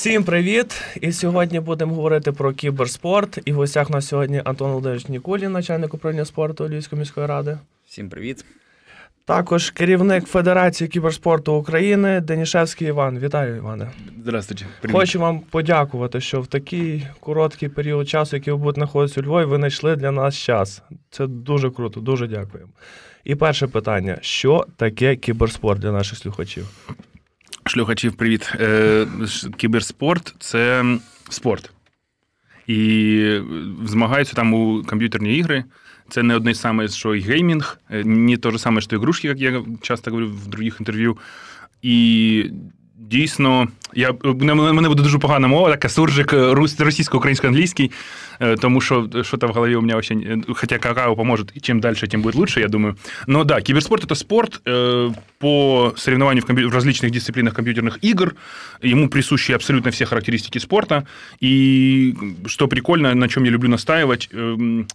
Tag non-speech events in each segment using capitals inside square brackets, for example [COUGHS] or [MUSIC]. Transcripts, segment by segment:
Всім привіт! І сьогодні будемо говорити про кіберспорт. І в гостях на сьогодні Антон Володимирович Нікулін, начальник управління спорту Львівської міської ради. Всім привіт. Також керівник Федерації кіберспорту України Денішевський Іван. Вітаю, Іване. Здравствуйте. Привіт. Хочу вам подякувати, що в такий короткий період часу, який ви будете знаходитися у Львові, ви знайшли для нас час. Це дуже круто, дуже дякуємо. І перше питання: що таке кіберспорт для наших слухачів? Шлюхачів, привіт. Е, Кіберспорт це спорт. І змагаються там у комп'ютерні ігри. Це не одне саме, що і геймінг, не те ж саме, що ігрушки, як я часто говорю в других інтерв'ю. І дійсно, я, у мене буде дуже погана мова, така суржик російсько-українсько-англійський, е, тому що що-то в голові у мене очень, хотя какао поможет, и чем дальше, тем будет лучше, я думаю. Но да, киберспорт — это спорт э, по соревнованию в, компью- в различных дисциплинах компьютерных игр. Ему присущи абсолютно все характеристики спорта. И что прикольно, на чем я люблю настаивать, э,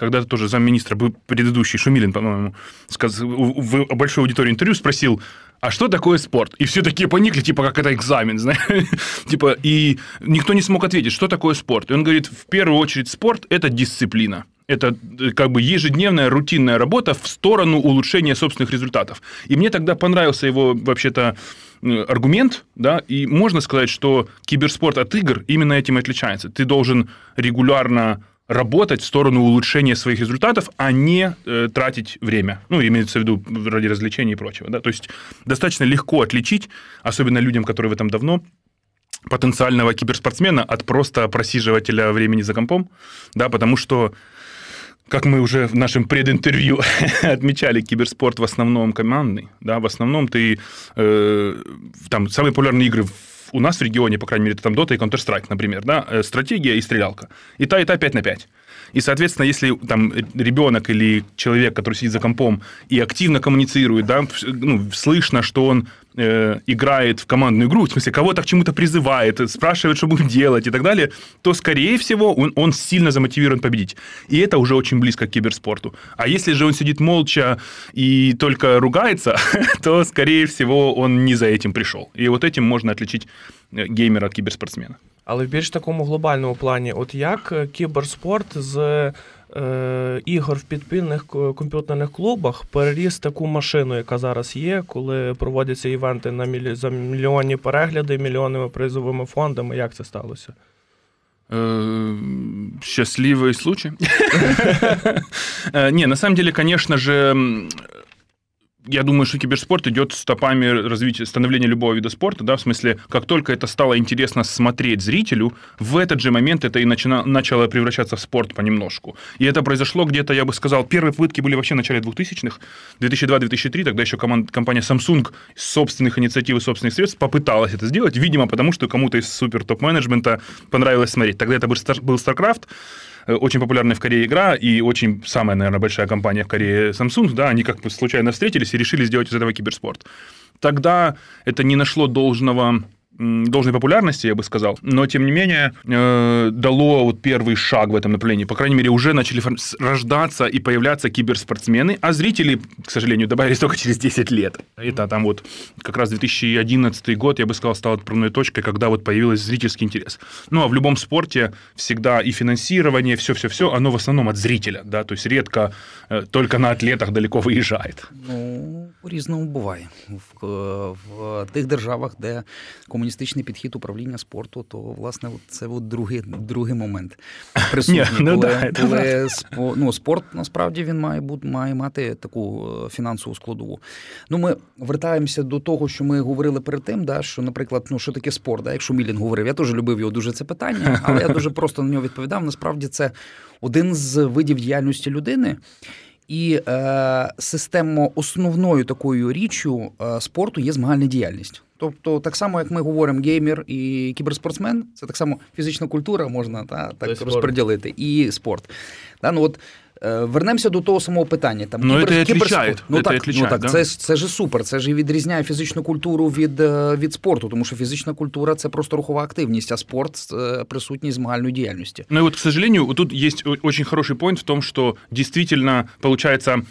когда-то тоже замминистра, предыдущий Шумилин, по-моему, сказал, в большой аудитории интервью спросил, а что такое спорт? И все такие поникли, типа, как это экзамен, [LAUGHS] знаешь? типа, и никто не смог ответить, что такое спорт. И он говорит, в первую очередь, спорт – это дисциплина. Это как бы ежедневная рутинная работа в сторону улучшения собственных результатов. И мне тогда понравился его, вообще-то, аргумент, да, и можно сказать, что киберспорт от игр именно этим и отличается. Ты должен регулярно работать в сторону улучшения своих результатов, а не э, тратить время. Ну, имеется в виду ради развлечений и прочего. Да? То есть достаточно легко отличить, особенно людям, которые в этом давно, потенциального киберспортсмена от просто просиживателя времени за компом, да, потому что как мы уже в нашем прединтервью [LAUGHS] отмечали, киберспорт в основном командный, да, в основном ты э, там самые популярные игры у нас в регионе, по крайней мере, это там Dota и Counter-Strike, например, да, э, стратегия и стрелялка. И та, и та 5 на 5. И, соответственно, если там ребенок или человек, который сидит за компом и активно коммуницирует, да, ну, слышно, что он э, играет в командную игру, в смысле, кого-то к чему-то призывает, спрашивает, что будем делать и так далее, то, скорее всего, он, он сильно замотивирован победить. И это уже очень близко к киберспорту. А если же он сидит молча и только ругается, [LAUGHS] то, скорее всего, он не за этим пришел. И вот этим можно отличить э, геймера от киберспортсмена. Але в більш такому глобальному плані, от як кіберспорт з е, ігор в підпільних комп'ютерних клубах переріс таку машину, яка зараз є, коли проводяться івенти на мілі... за мільйонні перегляди, мільйонними призовими фондами. Як це сталося? Счастливый случай. [LAUGHS] Не, на самом деле, конечно же, я думаю, что киберспорт идет стопами развития, становления любого вида спорта, да, в смысле, как только это стало интересно смотреть зрителю, в этот же момент это и начина, начало превращаться в спорт понемножку. И это произошло где-то, я бы сказал, первые попытки были вообще в начале 2000-х, 2002-2003, тогда еще команд, компания Samsung с собственных инициатив и собственных средств попыталась это сделать, видимо, потому что кому-то из супер топ-менеджмента понравилось смотреть. Тогда это был StarCraft, очень популярная в Корее игра и очень самая, наверное, большая компания в Корее Samsung, да, они как бы случайно встретились и решили сделать из этого киберспорт. Тогда это не нашло должного должной популярности, я бы сказал, но, тем не менее, э, дало вот первый шаг в этом направлении. По крайней мере, уже начали рождаться и появляться киберспортсмены, а зрители, к сожалению, добавились [LAUGHS] только через 10 лет. Это там вот как раз 2011 год, я бы сказал, стал отправной точкой, когда вот появился зрительский интерес. Ну, а в любом спорте всегда и финансирование, все-все-все, оно в основном от зрителя, да, то есть редко э, только на атлетах далеко выезжает. Ну, по-різному буває. В, в тих державах, де комунікація комуністичний підхід управління спорту, то власне це от другий другий момент. [LAUGHS] Присутній, ну, коли, да, коли спо, ну, спорт насправді він має бути має мати таку е, фінансову складову. Ну, ми вертаємося до того, що ми говорили перед тим, да, що, наприклад, ну що таке спорт, да, якщо Мілін говорив, я теж любив його дуже це питання, але я дуже просто на нього відповідав. Насправді це один з видів діяльності людини. І е, системно основною такою річчю е, спорту є змагальна діяльність. Тобто, так само, як ми говоримо, геймер і кіберспортсмен, це так само фізична культура, можна та, так розподілити, і спорт. Та, ну, от, Вернемося до того самого питання. Там, ну, кібер, це. Ну, так, ну, так да? це, це ж супер, це ж і відрізняє фізичну культуру від е, від спорту, тому що фізична культура це просто рухова активність, а спорт е, присутність змагальної діяльності. Ну і от, к сожалению, тут є очень хороший поинт в тому, що дійсно получается,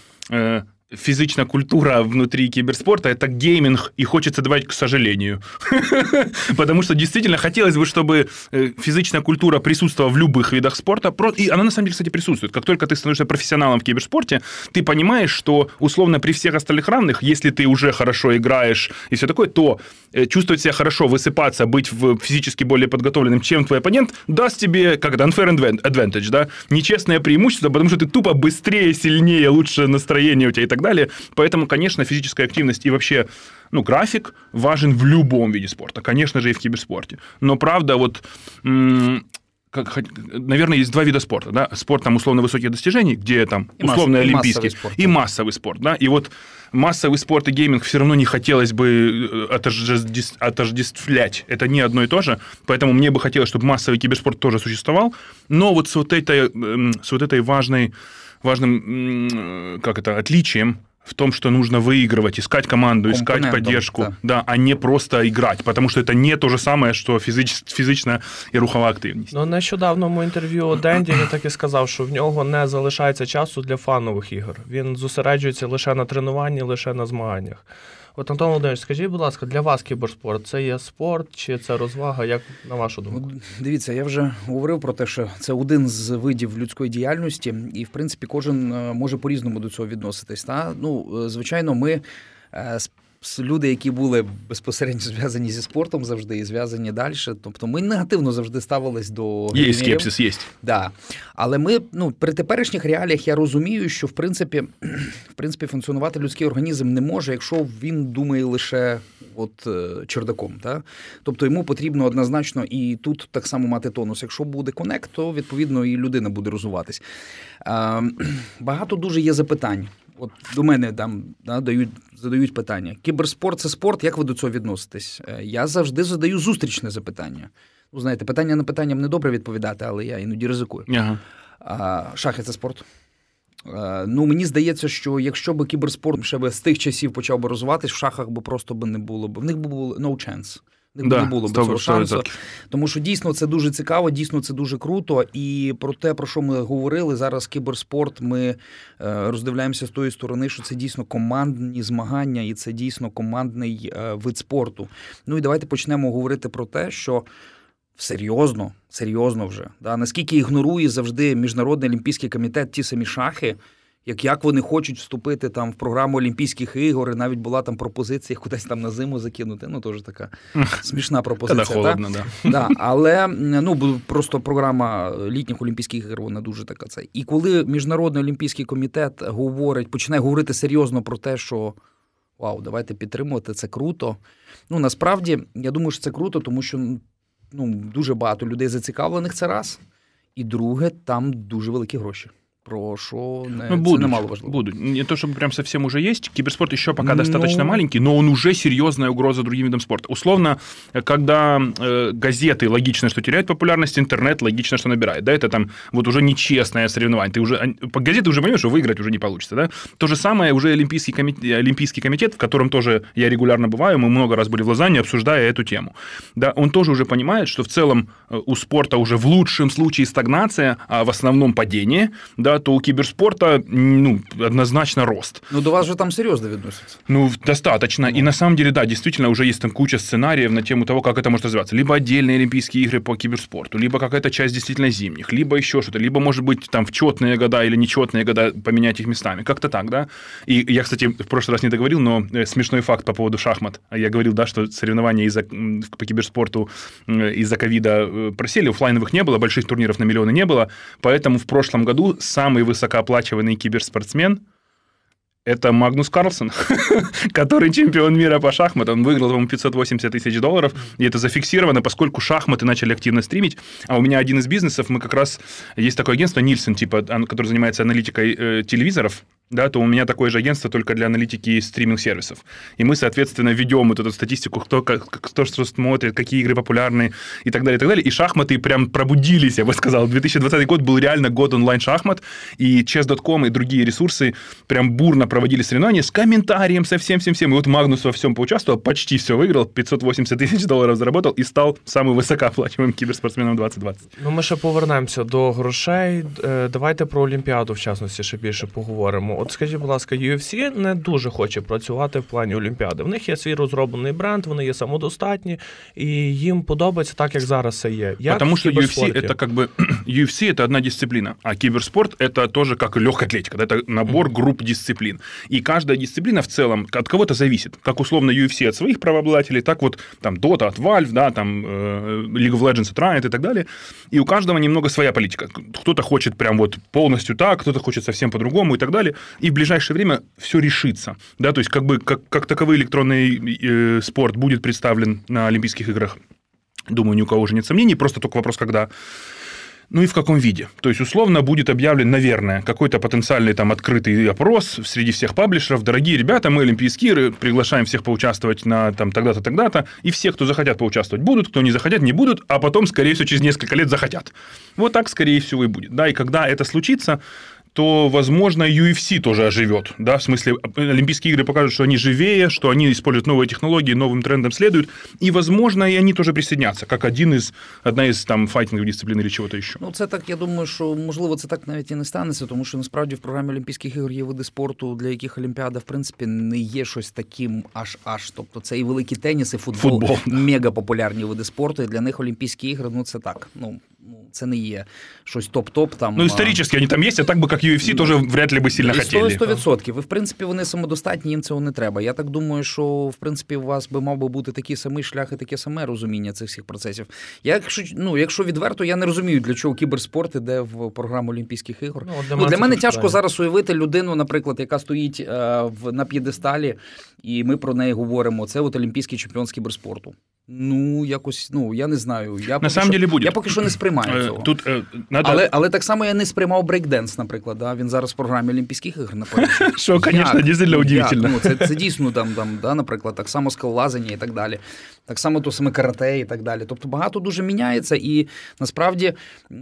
физичная культура внутри киберспорта – это гейминг, и хочется добавить к сожалению. [LAUGHS] Потому что действительно хотелось бы, чтобы э, физичная культура присутствовала в любых видах спорта. И она на самом деле, кстати, присутствует. Как только ты становишься профессионалом в киберспорте, ты понимаешь, что условно при всех остальных равных, если ты уже хорошо играешь и все такое, то э, чувствовать себя хорошо, высыпаться, быть физически более подготовленным, чем твой оппонент, даст тебе, как это, unfair advantage, да, нечестное преимущество, потому что ты тупо быстрее, сильнее, лучше настроение у тебя и так далее. Поэтому, конечно, физическая активность и вообще ну, график важен в любом виде спорта, конечно же, и в киберспорте. Но правда, вот как, наверное, есть два вида спорта. Да? Спорт там условно высоких достижений, где там и условно масс, олимпийский, и массовый, спорт, и массовый спорт. Да? И вот массовый спорт и гейминг все равно не хотелось бы э, отождествлять. Это не одно и то же. Поэтому мне бы хотелось, чтобы массовый киберспорт тоже существовал. Но вот с вот этой, эм, с вот этой важной, важным, как это, отличием в том, что нужно выигрывать, искать команду, искать поддержку, да. да, а не просто играть, потому что это не то же самое, що фізич, фізична і рухова активність. Ну, нещодавному інтерв'ю [CLEARS THROAT] Денді він так і сказав, що в нього не залишається часу для фанових ігор. Він зосереджується лише на тренуванні, лише на змаганнях. От Антон Володимирович, скажіть, будь ласка, для вас кіберспорт це є спорт чи це розвага? Як на вашу думку? Дивіться, я вже говорив про те, що це один з видів людської діяльності, і в принципі кожен е, може по-різному до цього відноситись. Та? Ну, е, звичайно, ми е, люди, які були безпосередньо зв'язані зі спортом завжди і зв'язані далі. Тобто ми негативно завжди ставились до Є скепсис, є. Да. Але ми ну, при теперішніх реаліях я розумію, що в принципі в принципі функціонувати людський організм не може, якщо він думає лише от е, чердаком. Та? Тобто йому потрібно однозначно і тут так само мати тонус. Якщо буде конект, то відповідно і людина буде розвиватись. [CLEARS THROAT] Багато дуже є запитань. От до мене там да, дають задають питання: кіберспорт це спорт, як ви до цього відноситесь? Е, я завжди задаю зустрічне запитання. Ну, знаєте, питання на питання не добре відповідати, але я іноді ризикую. Ага. А, Шахи це спорт. Ну, Мені здається, що якщо би кіберспорт ще би з тих часів почав би розвиватись, в шахах би просто би не було б. В них би було no chance не да, було б цього шансу. Тому що дійсно це дуже цікаво, дійсно це дуже круто. І про те, про що ми говорили, зараз кіберспорт ми е, роздивляємося з тої сторони, що це дійсно командні змагання, і це дійсно командний е, вид спорту. Ну і давайте почнемо говорити про те, що. Серйозно, серйозно вже да наскільки ігнорує завжди міжнародний олімпійський комітет ті самі шахи, як як вони хочуть вступити там в програму Олімпійських ігор, і навіть була там пропозиція кудись там на зиму закинути. Ну, теж така [LAUGHS] смішна пропозиція. Когда холодно, да. [LAUGHS] да. Але ну, просто програма літніх Олімпійських ігор, вона дуже така. Це. І коли Міжнародний олімпійський комітет говорить, починає говорити серйозно про те, що. Вау, давайте підтримувати, це круто. Ну насправді я думаю, що це круто, тому що ну дуже багато людей зацікавлених це раз. І друге, там дуже великі гроші. Про что ну, будут, немаловажливо. Будут. Не то, чтобы прям совсем уже есть. Киберспорт еще пока ну... достаточно маленький, но он уже серьезная угроза другим видам спорта. Условно, когда э, газеты логично, что теряют популярность, интернет логично, что набирает. Да, это там вот уже нечестное соревнование. Ты уже, по газете уже понимаешь, что выиграть уже не получится. Да? То же самое уже Олимпийский комитет, Олимпийский комитет, в котором тоже я регулярно бываю, мы много раз были в Лозанне, обсуждая эту тему. Да, он тоже уже понимает, что в целом э, у спорта уже в лучшем случае стагнация, а в основном падение. Да, то у киберспорта ну, однозначно рост. Ну, до вас же там серьезно відносяться. Ну, достаточно. Ну. И на самом деле, да, действительно, уже есть там куча сценариев на тему того, как это может развиваться. Либо отдельные Олимпийские игры по киберспорту, либо какая-то часть действительно зимних, либо еще что-то, либо, может быть, там в четные года или нечетные года поменять их местами. Как-то так, да? И я, кстати, в прошлый раз не договорил, но э, смешной факт по поводу шахмат. Я говорил, да, что соревнования из-за, по киберспорту из-за ковида э, просели, офлайновых не было, больших турниров на миллионы не было, поэтому в прошлом году сам самый высокооплачиваемый киберспортсмен – это Магнус Карлсон, [LAUGHS] который чемпион мира по шахматам. Он выиграл, по-моему, 580 тысяч долларов, и это зафиксировано, поскольку шахматы начали активно стримить. А у меня один из бизнесов, мы как раз... Есть такое агентство Нильсон, типа, которое занимается аналитикой э, телевизоров, да, то у меня такое же агентство только для аналитики стриминг-сервисов. И мы, соответственно, ведем вот эту статистику, кто, как, кто что смотрит, какие игры популярны и так далее, и так далее. И шахматы прям пробудились, я бы сказал. 2020 год был реально год онлайн-шахмат, и chess.com и другие ресурсы прям бурно проводили соревнования с комментарием, со всем-всем-всем. И вот Магнус во всем поучаствовал, почти все выиграл, 580 тысяч долларов заработал и стал самым високооплачуваемым кіберспортсменом 2020. Ну, ми ще повернемося до грошей. Давайте про Олімпіаду, в частності, ще більше поговоримо. от скажіть, будь ласка, UFC не дуже хоче працювати в плані Олімпіади. В них є свій розроблений бренд, вони є самодостатні, і їм подобається так, як зараз це є. Як Потому в что UFC кіберспорті? это как бы UFC это одна дисциплина, а киберспорт это тоже как и легкая атлетика, да, это набор групп дисциплин. И каждая дисциплина в целом от кого-то зависит. Как условно UFC от своих правообладателей, так вот там Dota от Valve, да, там э, League of Legends от Riot и так далее. И у каждого немного своя политика. Кто-то хочет прям вот полностью так, кто-то хочет совсем по-другому и так далее. И в ближайшее время все решится. Да, то есть как бы как, как таковой электронный э, спорт будет представлен на Олимпийских играх Думаю, ни у кого уже нет сомнений, просто только вопрос, когда. Ну и в каком виде? То есть, условно, будет объявлен, наверное, какой-то потенциальный там открытый опрос среди всех паблишеров. Дорогие ребята, мы олимпийские игры, приглашаем всех поучаствовать на там тогда-то, тогда-то. И все, кто захотят поучаствовать, будут, кто не захотят, не будут, а потом, скорее всего, через несколько лет захотят. Вот так, скорее всего, и будет. Да, и когда это случится, то, возможно, UFC тоже оживет. Да? В смысле, Олимпийские игры покажут, что они живее, что они используют новые технологии, новым трендам следуют. И, возможно, и они тоже присоединятся, как один из, одна из там файтинговых дисциплин или чего-то еще. Ну, це так, я думаю, що можливо це так навіть і не станеться, тому що насправді в програмі Олімпійських ігор є види спорту, для яких Олімпіада, в принципі, не є щось таким аж аж. Тобто це і великий теніс, і футбол, Футбол, да. мега популярні види спорту. І для них Олімпійські ігри, ну це так. Ну, ну це не є щось топ-топ. Там Ну, а, исторически они там есть, а так бы, как UFC, тоже вряд ли бы сильно І хотели. 100%. Ви, в принципі, вони самодостатні, їм цього не треба. Я так думаю, що в принципі у вас би мав би бути такий самий шлях і таке саме розуміння цих всіх процесів. Я, якщо, ну, якщо відверто, я не розумію, для чого кіберспорт іде в програму Олімпійських ігор. Ну, Ну, для мене тяжко правильно. зараз уявити людину, наприклад, яка стоїть е, в, на п'єдесталі, і ми про неї говоримо. Це от олімпійський чемпіон з кіберспорту. Ну, якось, ну я не знаю. Я поки самом що, деле буде. Я поки що не сприймаю Э, цього. Тут е, надо... Але, але так само я не сприймав брейкденс, наприклад. Да? Він зараз в програмі Олімпійських ігор на Парижі. [LAUGHS] Що, Як? дійсно удивительно. Ну, це, це дійсно там, там, да, наприклад, так само скалолазання і так далі. Так само то саме карате і так далі. Тобто багато дуже міняється, і насправді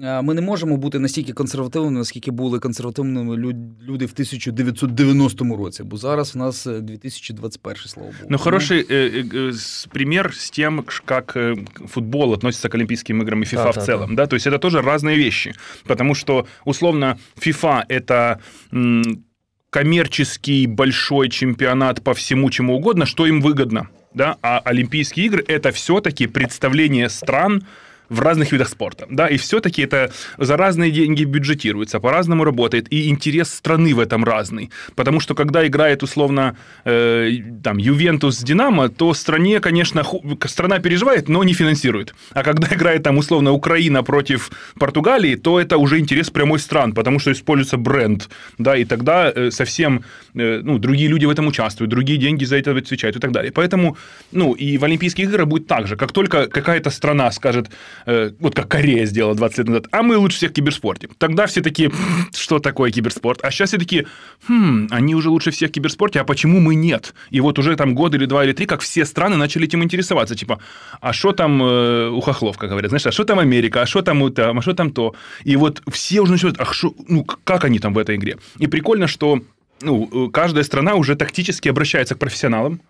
е, ми не можемо бути настільки консервативними, наскільки були консервативними лю- люди в 1990 році, бо зараз в нас е, 2021, слава Богу. Ну, хороший э, э, с- пример с тем, ш- как э, футбол относится к Олимпийским играм и FIFA Да, в да, целом. Да. То есть это тоже разные вещи. Потому что, условно, FIFA – это м, коммерческий большой чемпионат по всему, чему угодно, что им выгодно. Да? А Олимпийские игры – это все-таки представление стран в разных видах спорта, да, и все-таки это за разные деньги бюджетируется, по-разному работает, и интерес страны в этом разный, потому что когда играет условно э, там Ювентус с Динамо, то стране, конечно, ху- страна переживает, но не финансирует, а когда играет там условно Украина против Португалии, то это уже интерес прямой стран, потому что используется бренд, да, и тогда э, совсем э, ну другие люди в этом участвуют, другие деньги за это отвечают и так далее, поэтому ну и в Олимпийских играх будет так же, как только какая-то страна скажет вот как Корея сделала 20 лет назад, а мы лучше всех в киберспорте. Тогда все такие, «Пф, что такое киберспорт? А сейчас все такие, хм, они уже лучше всех в киберспорте, а почему мы нет? И вот уже там год или два или три, как все страны начали этим интересоваться. Типа, а что там э, у хохлов, как говорят, знаешь, а что там Америка, а что там там, а что там то? И вот все уже начинают, а шо, ну, как они там в этой игре? И прикольно, что ну, э, каждая страна уже тактически обращается к профессионалам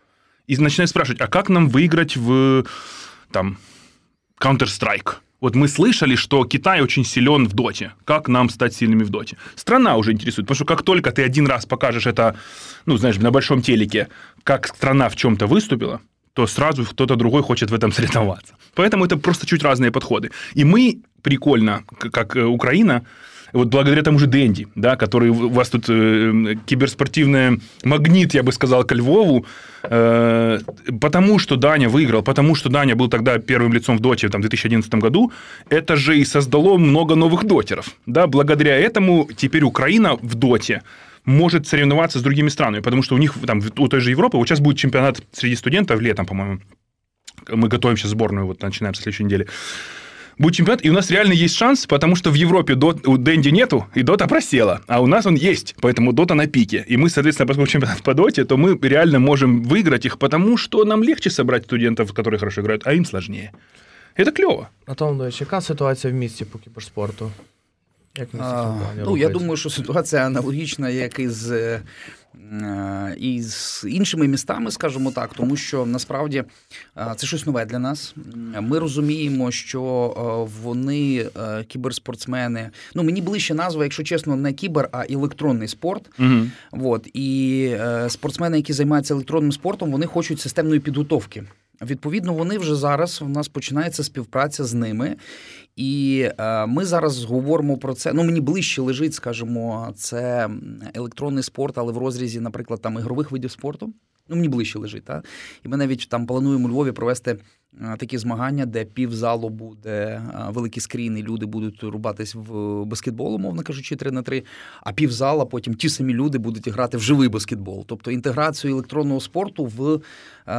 и начинает спрашивать, а как нам выиграть в там Counter-Strike. Вот мы слышали, что Китай очень силен в доте. Как нам стать сильными в доте? Страна уже интересует, потому что как только ты один раз покажешь это, ну, знаешь, на большом телеке, как страна в чем-то выступила, то сразу кто-то другой хочет в этом [LAUGHS] соревноваться. Поэтому это просто чуть разные подходы. И мы прикольно, как э, Украина, вот благодаря тому же Дэнди, да, который у вас тут э, киберспортивный магнит, я бы сказал, ко Львову, э, потому что Даня выиграл, потому что Даня был тогда первым лицом в доте там, в 2011 году, это же и создало много новых дотеров. Да, благодаря этому теперь Украина в доте может соревноваться с другими странами, потому что у них там у той же Европы, вот сейчас будет чемпионат среди студентов летом, по-моему, мы готовим сейчас сборную, вот начинаем со следующей недели Будет чемпионат, и у нас реально есть шанс, потому что в Европе дот, у Дэнди нету, и Дота просела, а у нас он есть, поэтому Дота на пике. И мы, соответственно, поскольку чемпионат по Доте, то мы реально можем выиграть их, потому что нам легче собрать студентов, которые хорошо играют, а им сложнее. Это клево. Антон Леонідович, яка ситуація в місті по кіберспорту? Як а, ну, Я думаю, що ситуація аналогічна, як і з. Е, і з іншими містами, скажімо так, тому що насправді це щось нове для нас. Ми розуміємо, що вони кіберспортсмени. Ну мені ближче назва, якщо чесно, не кібер, а електронний спорт. Угу. От і е, спортсмени, які займаються електронним спортом, вони хочуть системної підготовки. Відповідно, вони вже зараз у нас починається співпраця з ними, і е, ми зараз говоримо про це. Ну мені ближче лежить, скажімо, це електронний спорт, але в розрізі, наприклад, там ігрових видів спорту. Ну, мені ближче лежить, так? І ми навіть там плануємо у Львові провести такі змагання, де півзалу буде великі скріни, люди будуть рубатись в баскетбол, умовно кажучи, 3 на 3, а півзала потім ті самі люди будуть грати в живий баскетбол. Тобто інтеграцію електронного спорту в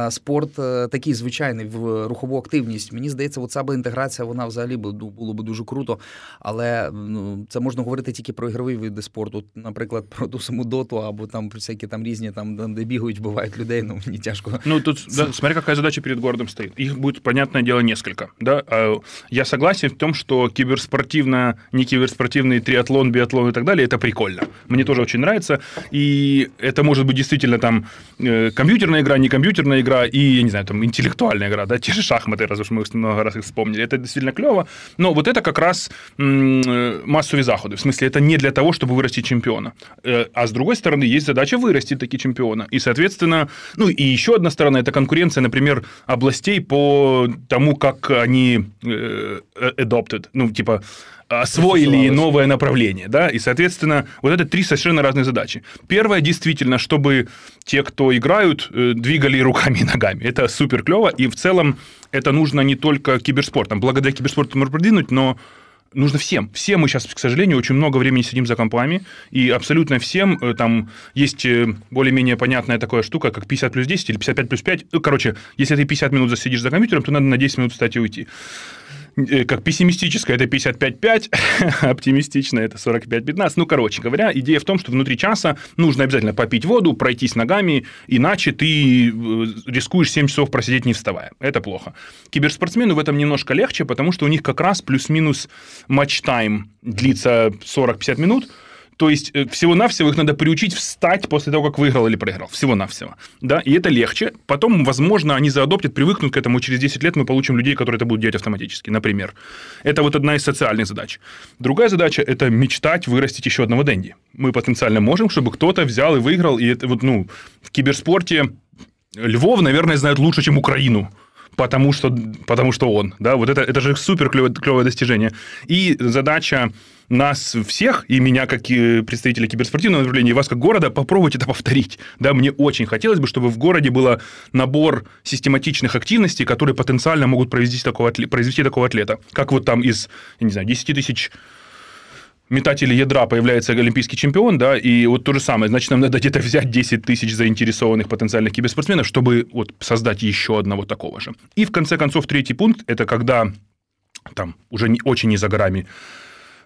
спорт е, такий звичайний, в рухову активність. Мені здається, оця би інтеграція вона взагалі було б дуже круто. Але ну, це можна говорити тільки про ігрові види спорту, наприклад, про ту саму доту або там про всякі там різні, там де бігають, бувають людей. Ну мені тяжко. Ну тут смотри, яка задача перед городом стоїть. Їх будет, понятное дело, несколько. Да? А, я согласен в том, что киберспортивно, не киберспортивный триатлон, биатлон и так далее, это прикольно. Мне тоже очень нравится. И это может быть действительно там э, компьютерная игра, не компьютерная игра и, я не знаю, там интеллектуальная игра, да, те же шахматы, раз уж мы много раз их вспомнили. Это действительно клево. Но вот это как раз э, массовые заходы. В смысле, это не для того, чтобы вырастить чемпиона. Э, а с другой стороны, есть задача вырастить такие чемпиона. И, соответственно, ну и еще одна сторона, это конкуренция, например, областей по тому, как они э, adopted, ну, типа, освоили новое направление, да, и, соответственно, вот это три совершенно разные задачи. Первое, действительно, чтобы те, кто играют, э, двигали руками и ногами. Это супер клево, и в целом это нужно не только киберспортом. Благодаря киберспорту можно продвинуть, но нужно всем. Все мы сейчас, к сожалению, очень много времени сидим за компами, и абсолютно всем э, там есть э, более-менее понятная такая штука, как 50 плюс 10 или 55 плюс 5. Ну, короче, если ты 50 минут засидишь за компьютером, то надо на 10 минут встать и уйти. Э, как пессимистическое это 55-5, [LAUGHS] оптимистичное это 45-15. Ну, короче говоря, идея в том, что внутри часа нужно обязательно попить воду, пройтись ногами, иначе ты э, рискуешь 7 часов просидеть не вставая. Это плохо. Киберспортсмену в этом немножко легче, потому что у них как раз плюс-минус матч-тайм длится 40-50 минут, то есть э, всего-навсего их надо приучить встать после того, как выиграл или проиграл. Всего-навсего. Да? И это легче. Потом, возможно, они заадоптят, привыкнут к этому. И через 10 лет мы получим людей, которые это будут делать автоматически, например. Это вот одна из социальных задач. Другая задача – это мечтать вырастить еще одного Дэнди. Мы потенциально можем, чтобы кто-то взял и выиграл. И это вот, ну, в киберспорте Львов, наверное, знают лучше, чем Украину потому что, потому что он. Да? Вот это, это же супер клевое, клевое достижение. И задача нас всех, и меня как и представителя киберспортивного направления, и вас как города, попробовать это повторить. Да, мне очень хотелось бы, чтобы в городе был набор систематичных активностей, которые потенциально могут произвести такого, произвести такого атлета. Как вот там из, я не знаю, 10 тысяч метателей ядра появляется олимпийский чемпион, да, и вот то же самое, значит, нам надо где-то взять 10 тысяч заинтересованных потенциальных киберспортсменов, чтобы вот создать еще одного такого же. И в конце концов третий пункт – это когда там уже не, очень не за горами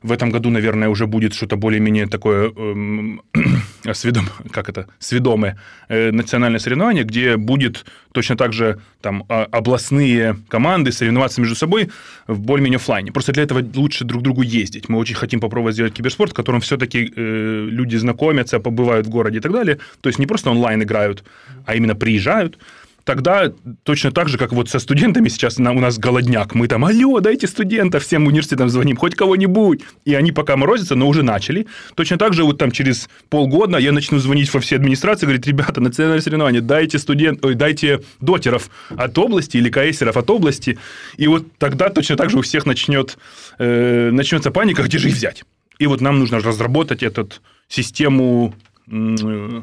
в этом году, наверное, уже будет что-то более-менее такое эм, [CLEARS THROAT] сведом, как это, сведомое э, национальное соревнование, где будет точно так же там областные команды соревноваться между собой в более-менее офлайне. Просто для этого лучше друг другу ездить. Мы очень хотим попробовать сделать киберспорт, в котором все-таки э, люди знакомятся, побывают в городе и так далее. То есть не просто онлайн играют, а именно приезжают, тогда точно так же, как вот со студентами сейчас на, у нас голодняк. Мы там, алло, дайте студента, всем университетам звоним, хоть кого-нибудь. И они пока морозятся, но уже начали. Точно так же вот там через полгода я начну звонить во все администрации, говорить, ребята, национальное соревнование, дайте студент, ой, дайте дотеров от области или каэсеров от области. И вот тогда точно так же у всех начнет, э, начнется паника, где же их взять. И вот нам нужно разработать эту систему э,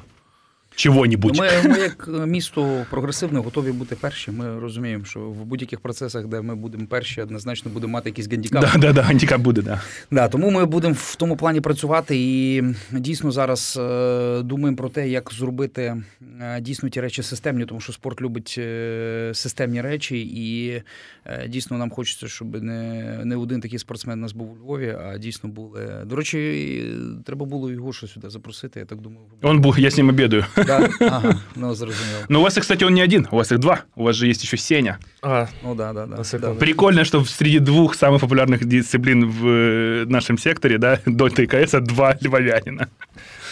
чого-нібудь. Ми, ми, як місто прогресивне, готові бути перші. Ми розуміємо, що в будь-яких процесах, де ми будемо перші, однозначно будемо мати якийсь гандікап. Да, да, да, гандікап буде, да. Да, Тому ми будемо в тому плані працювати і дійсно зараз е, думаємо про те, як зробити е, дійсно ті речі системні, тому що спорт любить е, системні речі, і дійсно нам хочеться, щоб не не один такий спортсмен у нас був у Львові, а дійсно були. До речі, треба було його ще сюди запросити. Я так думаю, він був, я з ним обідаю. Да? Ага, ну зрозуміло. Но у вас, кстати, он не один, у вас их два. У вас же есть еще Сеня. А, Ну да, да, да. На секунду. да. Прикольно, что среди двух самых популярных дисциплин в э, нашем секторе, да, [LAUGHS] Дота и КС, два львовянина.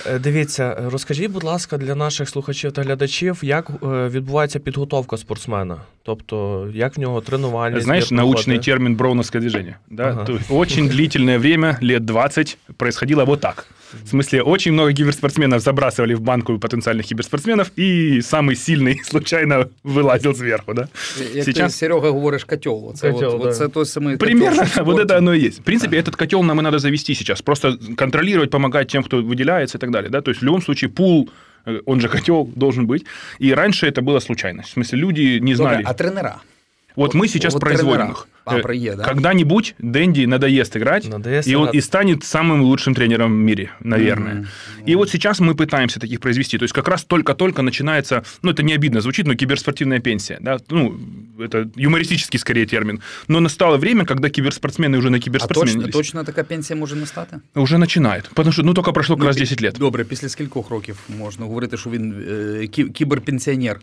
е, дивіться, розкажіть, будь ласка, для наших слухачів та глядачів, як е, відбувається підготовка спортсмена? Тобто, як в нього тренування? Знаешь, научный термин броуновское движение. Да? Ага. То есть очень длительное время, лет 20, происходило вот так. В смысле, очень много киберспортсменов забрасывали в банку потенциальных киберспортсменов, и самый сильный [LAUGHS] случайно вылазил сверху, да? Як Сейчас- ти, Серега, говориш котел. Оце, Котел, от, да. оце той самий Примерно котел, вот это оно и есть. В принципе, этот котел нам и надо завести сейчас. Просто контролировать, помогать тем, кто выделяется и так далее. Да? То есть в любом случае пул, э, он же [LAUGHS] котел, должен быть. И раньше это была случайность. В смысле, люди не знали. Добре, а тренера? Вот мы сейчас вот производим тренера. их. А, Э, про Е, да? Когда-нибудь Дэнди надоест играть, Надоест и он играть. и станет самым лучшим тренером в мире, наверное. Мгм. И вот сейчас мы пытаемся таких произвести. То есть как раз только-только начинается, ну это не обидно звучит, но киберспортивная пенсия. Да? Ну, это юмористический скорее термин. Но настало время, когда киберспортсмены уже на А точно, киберспортсменились. точно така пенсія може не стати? Уже начинает. Потому что, ну, только прошло как раз 10 лет. Добре, після скількох років можна говорити, що він е, кі- кіберпенсіонер?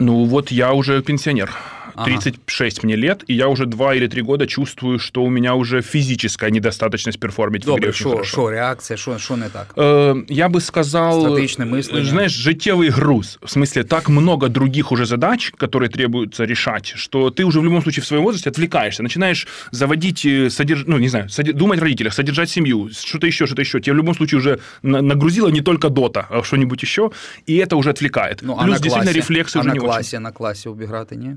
Ну, вот я уже пенсионер. Ага. 36 мне лет, и я уже 2 или 3 года чувствую, что у меня уже физическая недостаточность перформить в игре Добре, очень що, хорошо. що реакція, що, що не так? Э, Я бы сказал, Стратегичное мышление. э, знаешь, житевый груз. В смысле, так много других уже задач, которые требуется решать, что ты уже в любом случае в своем возрасте отвлекаешься, начинаешь заводить, э, содерж... ну, не знаю, соде- думать о родителях, содержать семью, что-то еще, что-то еще. Тебе в любом случае уже на- нагрузило не только дота, а что-нибудь еще, и это уже отвлекает. Ну, а Плюс на действительно класі, рефлексы а уже на не очень. класі, на класі обіграти, ні?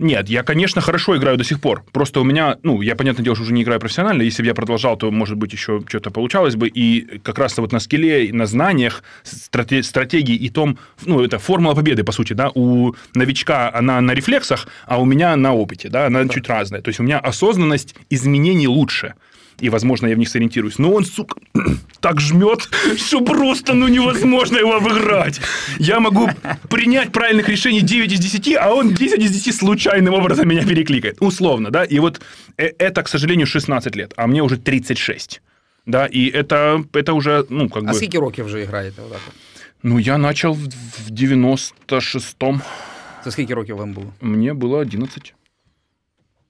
Нет, я, конечно, хорошо играю до сих пор. Просто у меня, ну, я, понятное дело, что уже не играю профессионально. Если бы я продолжал, то, может быть, еще что-то получалось бы. И как раз вот на скилле, на знаниях, страте- стратегии и том, ну, это формула победы, по сути, да. У новичка она на рефлексах, а у меня на опыте, да, она чуть разная. То есть у меня осознанность изменений лучше И, возможно, я в них сориентируюсь. Но он, сука, [CLEARS THROAT] так жмет, [LAUGHS] что просто ну, невозможно его обыграть. Я могу принять правильных решений 9 из 10, а он 10 из 10 случайным образом меня перекликает. Условно, да. И вот э- это, к сожалению, 16 лет, а мне уже 36. Да, и это, это уже, ну, как А бы... скільки років вже граєте? Отак? от? Ну, я начал в в 96-м. Це скільки років вам було? Мне было 11.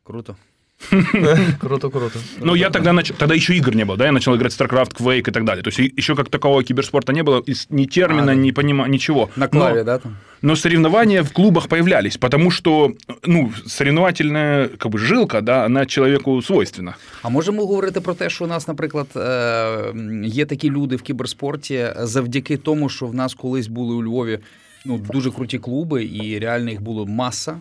Круто. [LAUGHS] Круто, круто. Ну, я тогда начал, тогда еще игр не было, да, я начал играть в StarCraft, Quake и так далее. То есть и- еще как такового киберспорта не было, и с- ни термина, А, да. ни понима, ничего. На Но- клаві, да? Там? Но соревнования в клубах появлялись, потому что, ну, соревновательная как бы жилка, да, она человеку свойственна. А можемо говорити про те, що у нас, наприклад, е, є такі люди в кіберспорті завдяки тому, що в нас колись були у Львові ну, дуже круті клуби, і реально їх було маса.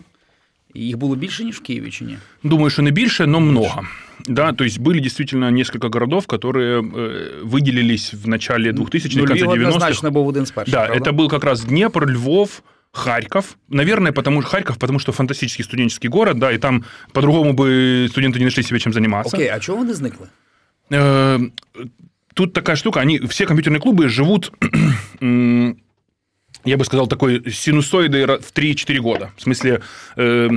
І їх було більше, ніж в Києві, чи ні? Думаю, что не больше, но много. Да, то есть были действительно несколько городов, которые э, выделились в начале 2000-х, ну, конце Львів 90-х. однозначно був один з перших. Да, правда? это был как раз Днепр, Львов, Харьков. Наверное, потому что Харьков, потому что фантастический студенческий город, да, и там по-другому бы студенты не нашли себе чем заниматься. Окей, а чого вони зникли? Э, Тут такая штука, они, все компьютерные клубы живут, [CLEARS THROAT] м, я бы сказал, такой синусоидой ра- в 3-4 года. В смысле, э,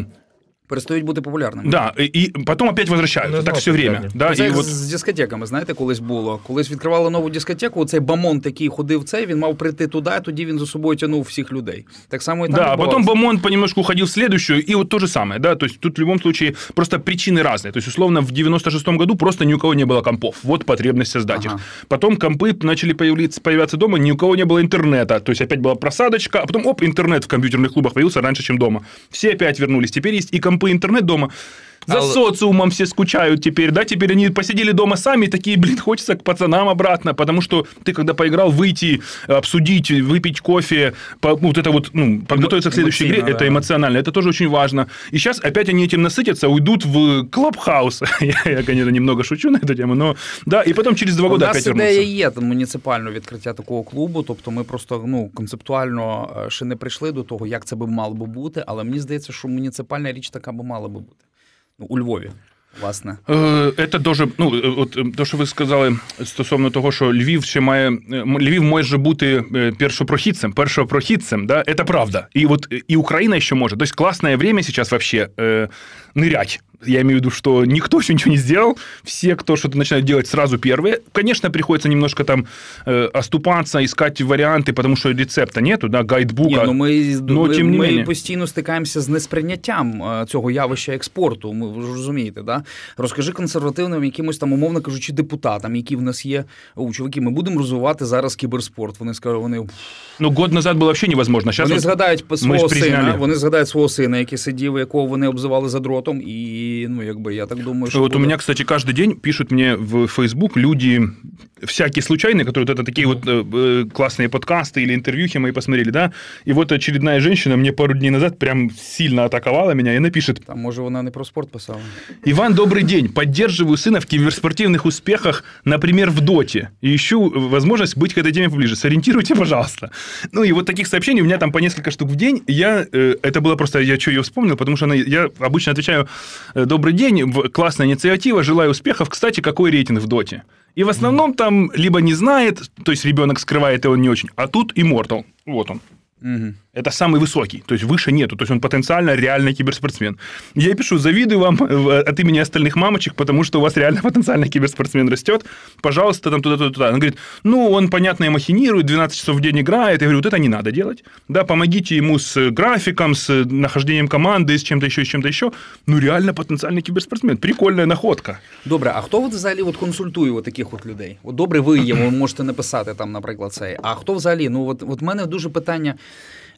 Перестають бути популярними. да, и и потом опять возвращаются, Ну, так знал, все время. популярнее. Да, Це и як вот, з дискотеками, знаєте, колись було. Колись відкривали нову дискотеку, цей бамон такий ходив цей, він мав прийти туди, а тоді він за собою тягнув всіх людей. Так само і там да, а потом відбувалося. Бомон понемножку уходил в следующую, и вот то же самое, да, то есть тут в любом случае просто причины разные. То есть, условно, в 96-м году просто ни у кого не было компов, вот потребность создать Ага. их. Потом компы начали появляться, появляться дома, ни у кого не было интернета, то есть опять была просадочка, а потом, оп, интернет в компьютерных клубах появился раньше, чем дома. Все опять вернулись, теперь есть и компы, и интернет дома. За Але- социумом все скучают теперь, да, теперь они посидели дома сами, и такие, блин, [LAUGHS] хочется к пацанам обратно, потому что ты, когда поиграл, выйти, обсудить, выпить кофе, по- вот это вот, ну, подготовиться к следующей игре, Эмоционально, это да. эмоционально, это тоже очень важно. И сейчас опять они этим насытятся, уйдут в клабхаус. [LAUGHS] я, я, конечно, немного шучу на эту тему, но да, и потом через два У года нас опять ідея вернуться. є там, муніципального відкриття такого клубу. Тобто ми просто ну концептуально е, ще не прийшли до того, як це би мало би бути. Але мені здається, що муніципальна річ така би мала би бути. У Львові. Власне, Це дуже, ну, от то, що ви сказали стосовно того, що Львів ще має Львів може бути першопрохідцем, першопрохідцем, да, це правда. І от і Україна ще може. Тобто класне время зараз вообще нырять я имею в виду, что никто еще [LAUGHS] ничего не сделал, все, кто что-то начинает делать, сразу первые. Конечно, приходится немножко там э, оступаться, искать варіанти, тому що рецепта нету, да, гайдбука. Ні, ну ми, но, ми, тим не ми постійно стикаємося з несприйняттям цього явища експорту. Ми ви ж розумієте, да? Розкажи консервативним, якимось там, умовно кажучи, депутатам, які в нас є. У чуваки, ми будемо розвивати зараз кіберспорт. Вони скажуть, вони ну год назад було взагалі невозможно. Сейчас вони згадають свого сина. Вони згадають свого сина, який сидів, якого вони обзивали за Дротом, і ну, якби, я так думаю, что Вот будет... у меня, кстати, каждый день пишут мне в Facebook люди всякие случайные, которые вот это такие вот э, э, классные подкасты или интервьюхи мои посмотрели, да, и вот очередная женщина мне пару дней назад прям сильно атаковала меня, и напишет... Там, может, она не про спорт писала. Иван, добрый день. Поддерживаю сына в киберспортивных успехах, например, в доте. И ищу возможность быть к этой теме поближе. Сориентируйте, пожалуйста. Ну, и вот таких сообщений у меня там по несколько штук в день. Я, э, это было просто, я что ее вспомнил, потому что она, я обычно отвечаю, добрый день, классная инициатива, желаю успехов. Кстати, какой рейтинг в доте? И в основном там либо не знает, то есть ребенок скрывает его не очень, а тут Immortal. Вот он. Угу. Это самый высокий, то есть выше нету, то есть он потенциально реальный киберспортсмен. Я пишу, завидую вам э, от имени остальных мамочек, потому что у вас реально [LAUGHS] потенциальный киберспортсмен растет. Пожалуйста, там туда-туда. туда. Он говорит, ну, он, понятно, и махинирует, 12 часов в день играет. Я говорю, вот это не надо делать. Да, помогите ему с графиком, с нахождением команды, с чем-то еще, с чем-то еще. Ну, реально потенциальний кіберспортсмен. Прикольна находка. Добре, а хто взагалі от консультує от таких от людей? От добре, ви йому можете написати там, наприклад, цей. А хто взагалі? Ну, от, от мене дуже питання.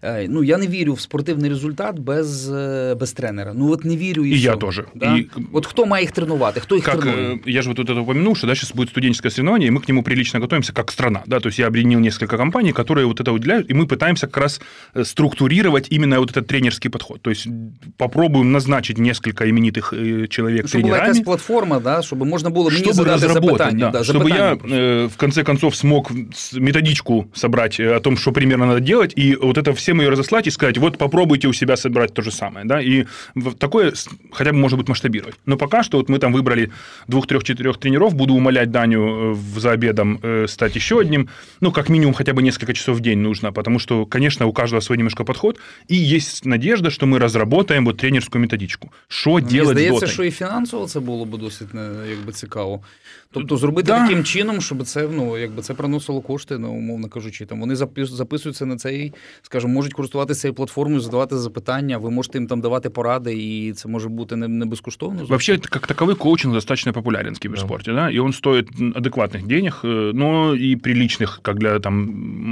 Е, ну я не вірю в спортивний результат без е, без тренера. Ну от не вірю і, и я тоже. Да? И... От кто має их тренувати, кто их как, тренует? Э, я же вот это упомянул, что да, сейчас будет студенческое соревнование, и мы к нему прилично готовимся как страна. Да? То есть я объединил несколько компаний, которые вот это уделяют, и мы пытаемся как раз э, структурировать именно вот этот тренерский подход. То есть попробуем назначить несколько именитых э, человек чтобы тренерами. Чтобы была какая платформа, да, чтобы можно было мне чтобы разработать, да, да, чтобы я э, в конце концов смог методичку собрать о том, что примерно надо делать, и вот это всем ее разослать и сказать, сказать, вот попробуйте у себя собрать то же самое, да, и такое хотя бы может быть масштабировать. Но пока что вот мы там выбрали двух, трех, четырех тренеров, буду умолять Даню э, за обедом э, стать еще одним, ну, как минимум хотя бы несколько часов в день нужно, потому что, конечно, у каждого свой немножко подход, и есть надежда, что мы разработаем вот тренерскую методичку. Що Мені делать здається, з що і фінансово це було б досить якби цікаво. Тобто зробити да. таким чином, щоб це ну, якби це приносило кошти, ну, умовно кажучи, там вони записуються на цей, скажімо, можуть користуватися цією платформою, задавати запитання, ви можете їм там давати поради, і це може бути не, не безкоштовно. Вообще, как таковой коучинг достаточно популярен в киберспорте, да. да, и он стоит адекватных денег, э, но и приличных, как для там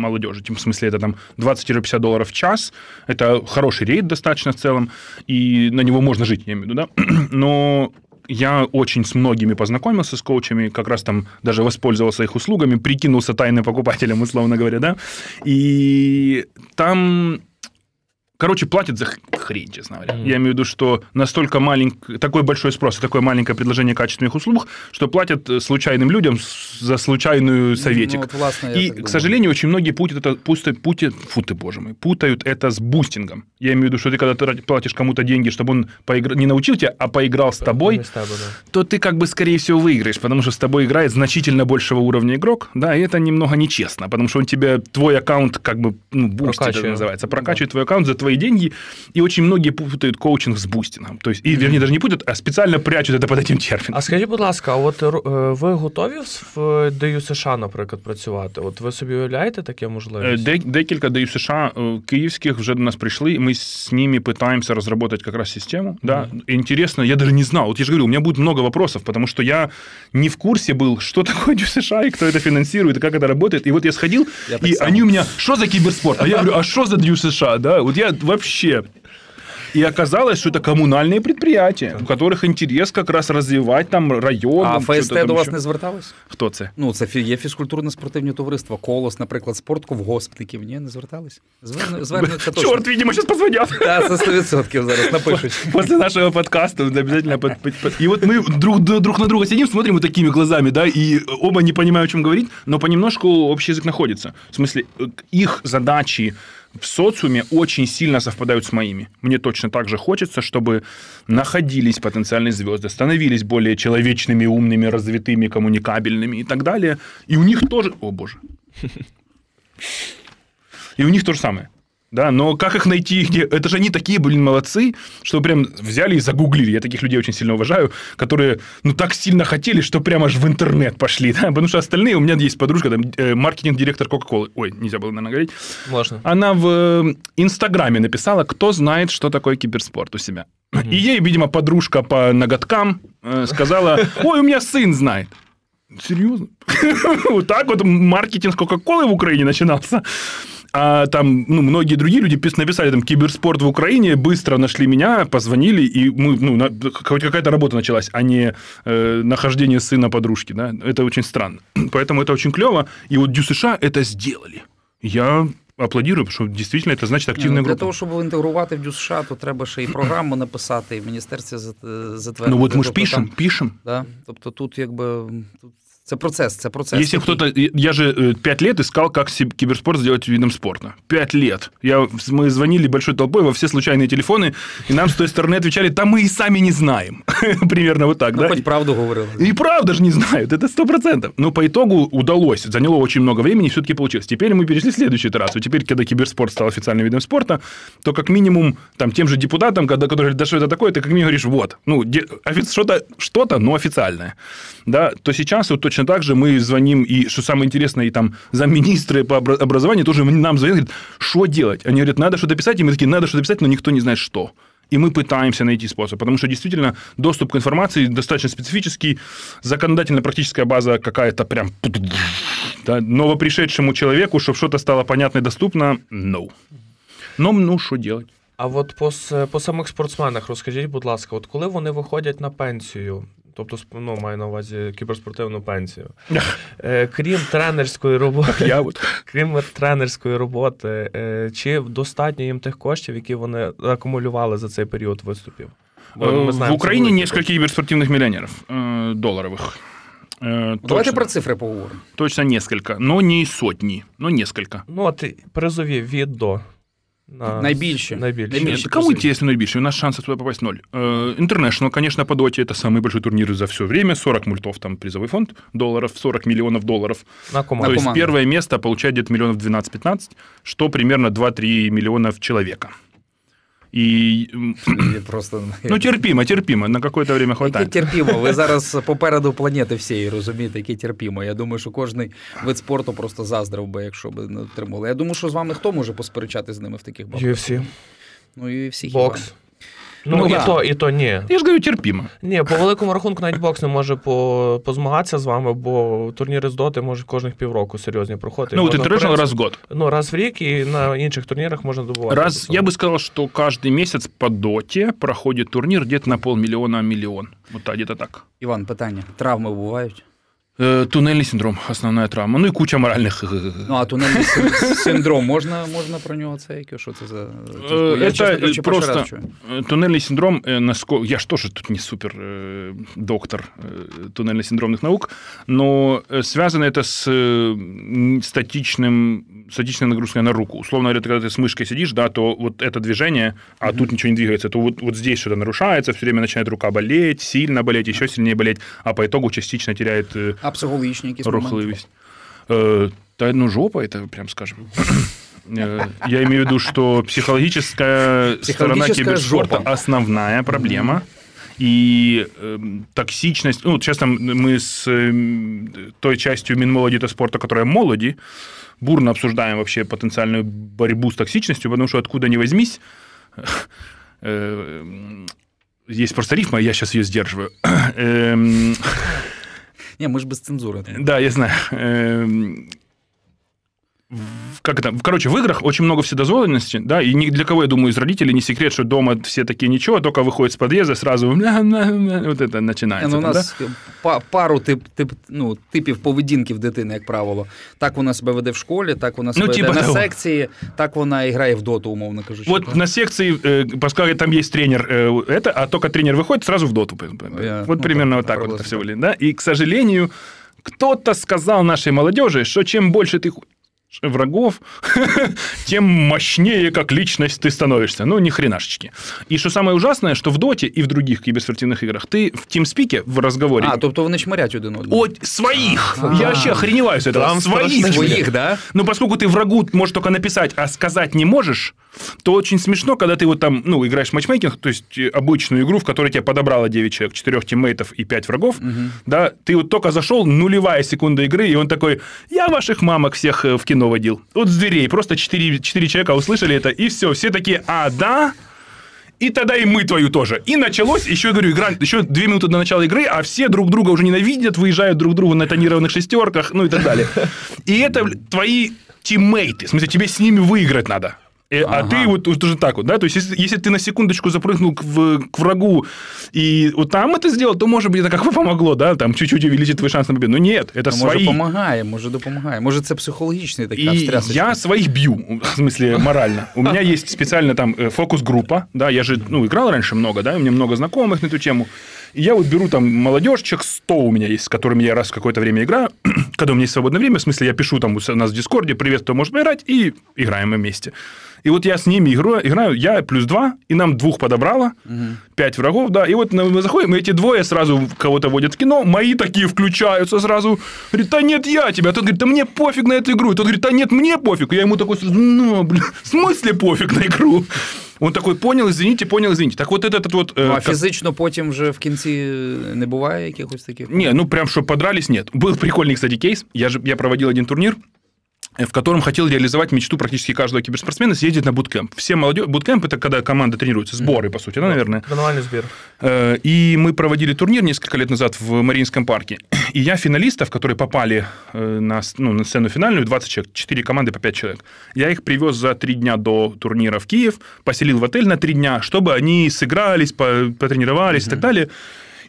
молодежи. В смысле, это там 20-50 долларов в час, это хороший рейд достаточно в целом, и на него можно жить, я имею в виду, да. [CLEARS THROAT] Но я очень с многими познакомился, с коучами, как раз там даже воспользовался их услугами, прикинулся тайным покупателем, условно говоря, да, и там Короче, платят за хрень, честно говоря. Mm-hmm. Я имею в виду, что настолько маленький, такой большой спрос, такое маленькое предложение качественных услуг, что платят э, случайным людям за случайную советик. Ну, вот, власне, и, к сожалению, очень многие путают это, путают, путают, фу ты, боже мой, путают это с бустингом. Я имею в виду, что ты когда ты платишь кому-то деньги, чтобы он поигра... не научил тебя, а поиграл с тобой, тобой да. то ты как бы, скорее всего, выиграешь, потому что с тобой играет значительно большего уровня игрок, да, и это немного нечестно, потому что он тебе, твой аккаунт как бы, ну, бустит это называется, прокачивает да. твой аккаунт за твой твои деньги, и очень многие путают коучинг с бустингом. То есть, и, вернее, даже не путают, а специально прячут это под этим термином. А скажіть, будь ласка, от ви готові в ДЮ США, наприклад, працювати? От ви собі уявляєте таке можливість? Де, декілька ДЮ США київських вже до нас пришли, и мы с ними пытаемся разработать как раз систему. Mm-hmm. Да. Интересно, я даже не знал. Вот я же говорю, у меня будет много вопросов, потому что я не в курсе был, что такое ДЮ США, и кто это финансирует, и как это работает. И вот я сходил, я и они у меня, что за киберспорт? А я говорю, а что за ДЮ США? Да, вот я вообще. И оказалось, что это коммунальные предприятия, у которых интерес как раз развивать там район. А ФСТ до вас не зверталось? Хто це? Ну, це є фізкультурно-спортивні товариства, колос, наприклад, спортковгоспників. Ні, не звертались? Звернуться точно. Чорт, видимо, зараз позвонять. Так, це 100% зараз напишуть. После нашего подкаста обязательно... И вот мы друг, друг на друга сидим, смотрим вот такими глазами, да, и оба не понимаем, о чем говорить, но понемножку общий язык находится. В смысле, их задачи, в социуме очень сильно совпадают с моими. Мне точно так же хочется, чтобы находились потенциальные звезды, становились более человечными, умными, развитыми, коммуникабельными и так далее. И у них тоже... О, боже. [LAUGHS] И у них то же самое. Да, но как их найти? Где? Это же они такие, блин, молодцы, что прям взяли и загуглили. Я таких людей очень сильно уважаю, которые, ну, так сильно хотели, что прямо аж в интернет пошли. [LAUGHS] Да? Потому что остальные, у меня есть подружка, там, э, маркетинг-директор Кока-Колы. Ой, нельзя было, наверное, говорить. Можно. Она в э, Инстаграме написала, кто знает, что такое киберспорт у себя. И ей, видимо, подружка по ноготкам э, сказала, [LAUGHS] ой, у меня сын знает. Серьезно? [LAUGHS] Вот так вот маркетинг Кока-Колы в Украине начинался А там, ну, многие другие люди пис- написали там киберспорт в Украине, быстро нашли меня, позвонили, и мы, ну, на- хоть какая-то работа началась, а не э, нахождение сына подружки, да. Это очень странно. Поэтому [CLEARS THROAT] это очень клево. И вот Дю США это сделали. Я аплодирую, потому что действительно это значит активная Ні, ну, Для группа. того, щоб інтегрувати в ДЮСШ, то треба ще і програму написати, і в міністерстві зат- затвердити. Ну вот мы же Тобто пишем, там, пишем. Да? Тобто тут якби тут це процес, це процес. Если кто-то... Я же э, пять лет искал, как киберспорт сделать видом спорта. Пять лет. Я, мы звонили большой толпой во все случайные телефоны, и нам с той стороны отвечали, да мы и сами не знаем. [LAUGHS] Примерно вот так, Ну, да? хоч правду говорили. И правда же не знают, это сто процентов. Но по итогу удалось, заняло очень много времени, все-таки получилось. Теперь мы перешли в следующую итерацию. Теперь, когда киберспорт стал официальным видом спорта, то как минимум там тем же депутатам, когда, которые говорят, да что это такое, ты как минимум говоришь, вот, ну, де- офи- что-то, что-то, но официальное. Да, то сейчас вот точно так же мы звоним, и что самое интересное, и там замминистры по обра- образованию тоже нам звонят, говорят, что делать? Они говорят, надо что-то писать, и мы такие, надо что-то писать, но никто не знает, что. И мы пытаемся найти способ, потому что действительно доступ к информации достаточно специфический, законодательно-практическая база какая-то прям... Да, новопришедшему человеку, чтобы что-то стало понятно и доступно, no. Но, ну, что делать? А от по, по самих спортсменах розкажіть, будь ласка, от коли вони виходять на пенсію, тобто сп- ну, маю на увазі кіберспортивну пенсію, е, крім тренерської роботи, Я вот... крім тренерської роботи, е, чи достатньо їм тих коштів, які вони акумулювали за цей період виступів? Бо ми Э, знаємо, в це Украине великі несколько кошти. киберспортивных миллионеров э, долларовых. Э, Давайте точно, про цифри поговоримо. точно несколько, но не сотни, но несколько. Ну, от і призові від до. На... Найбільше. Найбільше. Найбільше. Нет, кому интересно наибольшее? У нас шансов туда попасть ноль. Э, International, конечно, по доте это самый большой турнир за все время. 40 мультов, там призовой фонд долларов, 40 миллионов долларов. На То команду. есть команду. первое место получает где-то миллионов 12-15, что примерно 2-3 миллионов человека. Я [CLEARS THROAT] Просто ну, терпімо, терпімо, на какое-то время Яке терпімо. Ви зараз попереду планети всієї розумієте, яке терпімо. Я думаю, що кожний вид спорту просто заздрив би, якщо б не отримали. Я думаю, що з вами хто може посперечати з ними в таких бабах? UFC. Ну і всіх Бокс. Ну, Ну, і да. то, і то ні. Я же говорю, терпимо. Ні, по великому рахунку навіть бокс не може по, позмагатися з вами, бо турніри з доти можуть кожних півроку серйозні проходити. Ну, вот Можна, в International принципі, раз в год. Ну, раз в рік і на інших турнірах можна добувати. Раз, я бы сказал, что каждый месяц по доте проходит турнир где-то на полмиллиона миллион. Вот так, где-то так. Іван, питання. Травми бувають? Э, Туннельный синдром, основная травма. Ну и куча моральных. э, Ну, а тунельний син- [LAUGHS] синдром, можна, можна про нього це яке? Що це за. Э, Я, это чесно кажучи, просто- раз чую. Э, Туннельный синдром, э, насколько... Я ж тоже тут не супер э, доктор э, туннельно-синдромных наук, но э, связано это с э, статичным, статичной нагрузкой на руку. Условно говоря, когда ты с мышкой сидишь, да, то вот это движение, а тут ничего не двигается, то вот, вот здесь что-то нарушается, все время начинает рука болеть, сильно болеть, еще сильнее болеть, а по итогу частично теряет э, А психологічні якісь моменти? рухливость. Э, Да, ну, жопа это, прям скажем. Э, Я имею в виду, что психологическая сторона Психологическая киберспорта жопа. основная проблема. И эм, токсичность... Ну, вот сейчас там мы с эм, той частью Минмолоди это спорта, которая молоди, бурно обсуждаем вообще потенциальную борьбу с токсичностью, потому что откуда ни возьмись, э, есть просто рифма, я сейчас ее сдерживаю. Эм, Ні, ми ж без цензури. да, я знаю Эм, в- Как это? Короче, в играх очень много вседозволенности, да, и ни для кого, я думаю, из родителей не секрет, что дома все такие ничего, только выходят с подъезда, сразу [LAUGHS] мля-мля-мля, вот это Ні, начинается. Ну, у там, да? нас па- пару тип, тип, ну, типів поведінки в дитини, як правило. Так вона себе веде в школі, так вона себе Ну, веде типа на того. секції, так вона і грає в доту, умовно кажучи. Вот так? на секции, э, поскольку там есть тренер, э, это, а только тренер выходит, сразу в доту. Я- вот ну, примерно да, вот так вот приблизно это все так. выглядит. Да? И, к сожалению, кто-то сказал нашей молодежи, что чем больше ты ху- врагов, [LAUGHS] тем мощнее как личность ты становишься. Ну, ни хренашечки. И что самое ужасное, что в Доте и в других киберспортивных играх ты в тимспике в разговоре... А, тобто вони чмирять один одного. О, своих! Я вообще охреневаю с этого. Там своих! Своих, да? Ну, поскольку ты врагу можешь только написать, а сказать не можешь, то очень смешно, когда ты вот там, ну, играешь в матчмейкинг, то есть э, обычную игру, в которой тебе подобрало 9 человек, 4 тиммейтов и 5 врагов, да, ты вот только зашел, нулевая секунда игры, и он такой, я ваших мамок всех э, в кино водил. Вот с дверей, просто 4, 4 человека услышали это, и все, все такие, а, да? И тогда и мы твою тоже. И началось, еще говорю, игра, еще две минуты до начала игры, а все друг друга уже ненавидят, выезжают друг другу на тонированных шестерках, ну и так далее. И это твои тиммейты. В смысле, тебе с ними выиграть надо. Э, А Ага. ты вот, вот уже так вот, да? То есть, если, если ты на секундочку запрыгнул к, в- к врагу и вот там это сделал, то, может быть, это как бы помогло, да? Там чуть-чуть увеличит твой шанс на победу. Но нет, это Ну, може, свои. допомагає, може, допомагає. Може, це психологічний такий И встрясочка. я своих бью, в смысле, морально. У меня есть специально там э, фокус-группа, да, я же, ну, играл раньше много, да, у меня много знакомых на эту тему. И я вот беру там молодежь, человек 100 у меня есть, с которыми я раз в какое-то время играю, [CLEARS THROAT] когда у меня есть свободное время, в смысле, я пишу там у нас в Дискорде, привет, кто может поиграть, и играем мы вместе. И вот я с ними играю, играю, я плюс два, и нам двух подобрало, пять врагов, да, и вот на- мы заходим, и эти двое сразу кого-то водят в кино, мои такие включаются сразу, говорит, да нет, я тебя, а тот говорит, да мне пофиг на эту игру, и тот говорит, да нет, мне пофиг, я ему такой сразу, ну, блин, [LAUGHS] в смысле пофиг на игру? Он такой, понял, извините, понял, извините. Так вот этот вот... э, Ну, а как- фізично потім вже в кінці не буває якихось таких. Не, ну прям, что подрались, нет. Был прикольный, кстати, кейс. Я же я проводил один турнир, э, в котором хотел реализовать мечту практически каждого киберспортсмена съездить на буткемп. Все молодежь... Буткемп – это когда команда тренируется, сборы, по сути, да, наверное. Тренувальний збір. Э, И мы проводили турнир несколько лет назад в Мариинском парке. [CLEARS THROAT] И я финалистов, которые попали э, на, ну, на сцену финальную, 20 человек, 4 команды по 5 человек. Я их привез за 3 дня до турнира в Киев, поселил в отель на 3 дня, чтобы они сыгрались, по- потренировались и так далее.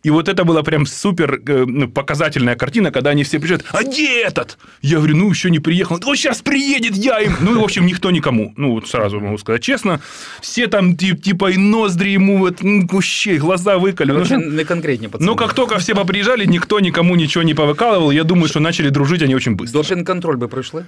И вот это была прям супер э, ну, показательная картина, когда они все приезжают, а где этот? Я говорю, ну, еще не приехал. Вот сейчас приедет, я им. Ну, и, в общем, никто никому. Ну, вот сразу могу сказать честно. Все там, ти- типа, и ноздри ему, вот, вообще, глаза выколи. Ну, Короче, не конкретні пацани. но как только все поприезжали, никто никому ничего не повыкалывал. Я думаю, что начали дружить они очень быстро. Допінг-контроль би пройшли?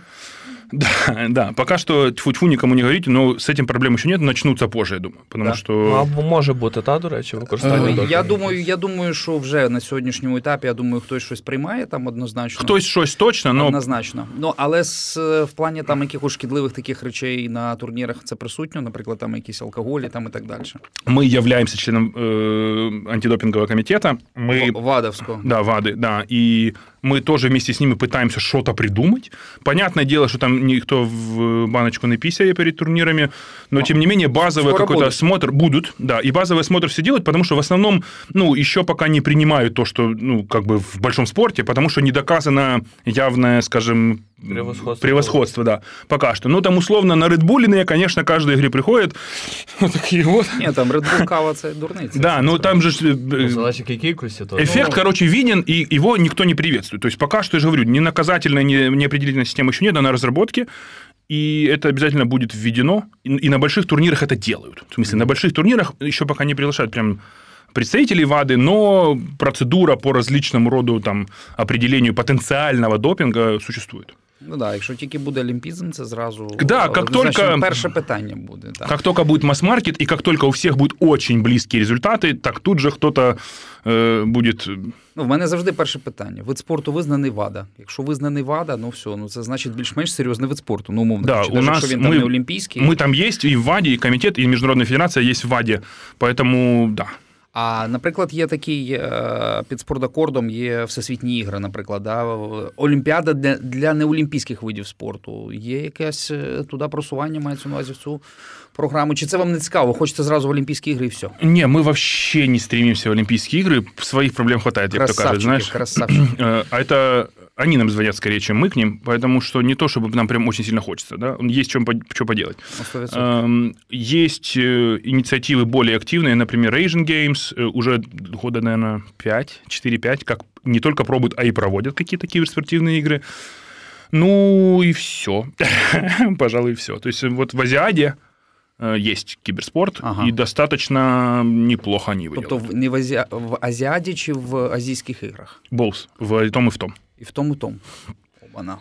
Да, [LAUGHS] да. Пока что тьфу-тьфу никому не говорите, но с этим проблем еще нет, начнутся позже, я думаю. Потому Да. Ну, что... або може бути, та, до речі, використання Е, допінгу. Я думаю, я думаю, що вже на сьогоднішньому етапі, я думаю, хтось щось приймає там однозначно. Хтось щось точно, но Однозначно. Ну, але з, е, в плані там якихось шкідливих таких речей на турнірах це присутньо, наприклад, там якісь алкоголі там і так далі. мы являемся членом э, антидопингового комитета. Мы В- Вадовського. Да, ВАДы, да. И мы тоже вместе с ними пытаемся что-то придумать. Понятное дело, что там никто в баночку не писает перед турнирами, но тем не менее базовый какой-то осмотр будут, да, и базовый осмотр все делают, потому что в основном, ну, еще пока не принимают то, что, ну, как бы в большом спорте, потому что не доказано явное, скажем, Превосходство. превосходство, да, пока что. Ну, там условно на Редбулиные, конечно, каждой игре приходят [LAUGHS] вот такие вот. Ні, там Red Bull кава це дурниця. Да, ну там же ж, э, Ну, залежить якій кількості, то Эффект, короче, виден, и его никто не приветствует. То есть пока что, я же говорю, ни наказательная, ни неопределительная система еще нет, она на разработке, и это обязательно будет введено, и и на больших турнирах это делают. В смысле, на больших турнирах еще пока не приглашают прям представителей ВАДы, но процедура по различному роду там, определению потенциального допинга существует. Ну да, якщо тільки буде олімпізм, це зразу Да, як однозначно тільки- перше питання буде. Так. Как только будет масс-маркет, и как только у всех будут очень близкие результаты, так тут же кто-то э, будет Ну, в мене завжди перше питання. Вид спорту визнаний ВАДА. Якщо визнаний ВАДА, ну все, ну це значить більш-менш серйозний вид спорту. Ну, умовно Да, кажучи, у навіть нас якщо він там ми- не олімпійський. Мы там есть, и в ВАДе, и комитет, и Международная федерация есть в ВАДе. Поэтому, да. А, наприклад, є такий е, під спортакордом є всесвітні ігри, наприклад, да, в- Олімпіада для, для неолімпійських видів спорту. Є якесь е, туди просування, мається на увазі в цю програму? Чи це вам не цікаво? Хочете зразу в Олімпійські ігри і все? Не, мы вообще не стремимся в Олимпийские игры. Своих проблем хватает, як то кажуть, Красавчики, знаешь. красавчики. Э, А это они нам звонят скорее, чем мы к ним, потому что не то, чтобы нам прям очень сильно хочется, да, есть чем, что поделать. На 100%. Эм, Есть э, инициативы более активные, например, Asian Games, э, уже года, наверное, 5, 4-5, как не только пробуют, а и проводят какие-то киберспортивные игры. Ну и все. [LAUGHS] Пожалуй, все. То есть вот в Азиаде э, есть киберспорт, Ага. и достаточно неплохо они его Тобто делают. в, не в, Азі... в Азіаді чи в азійських іграх? Боус в том и в том. І в тому тому. Обана.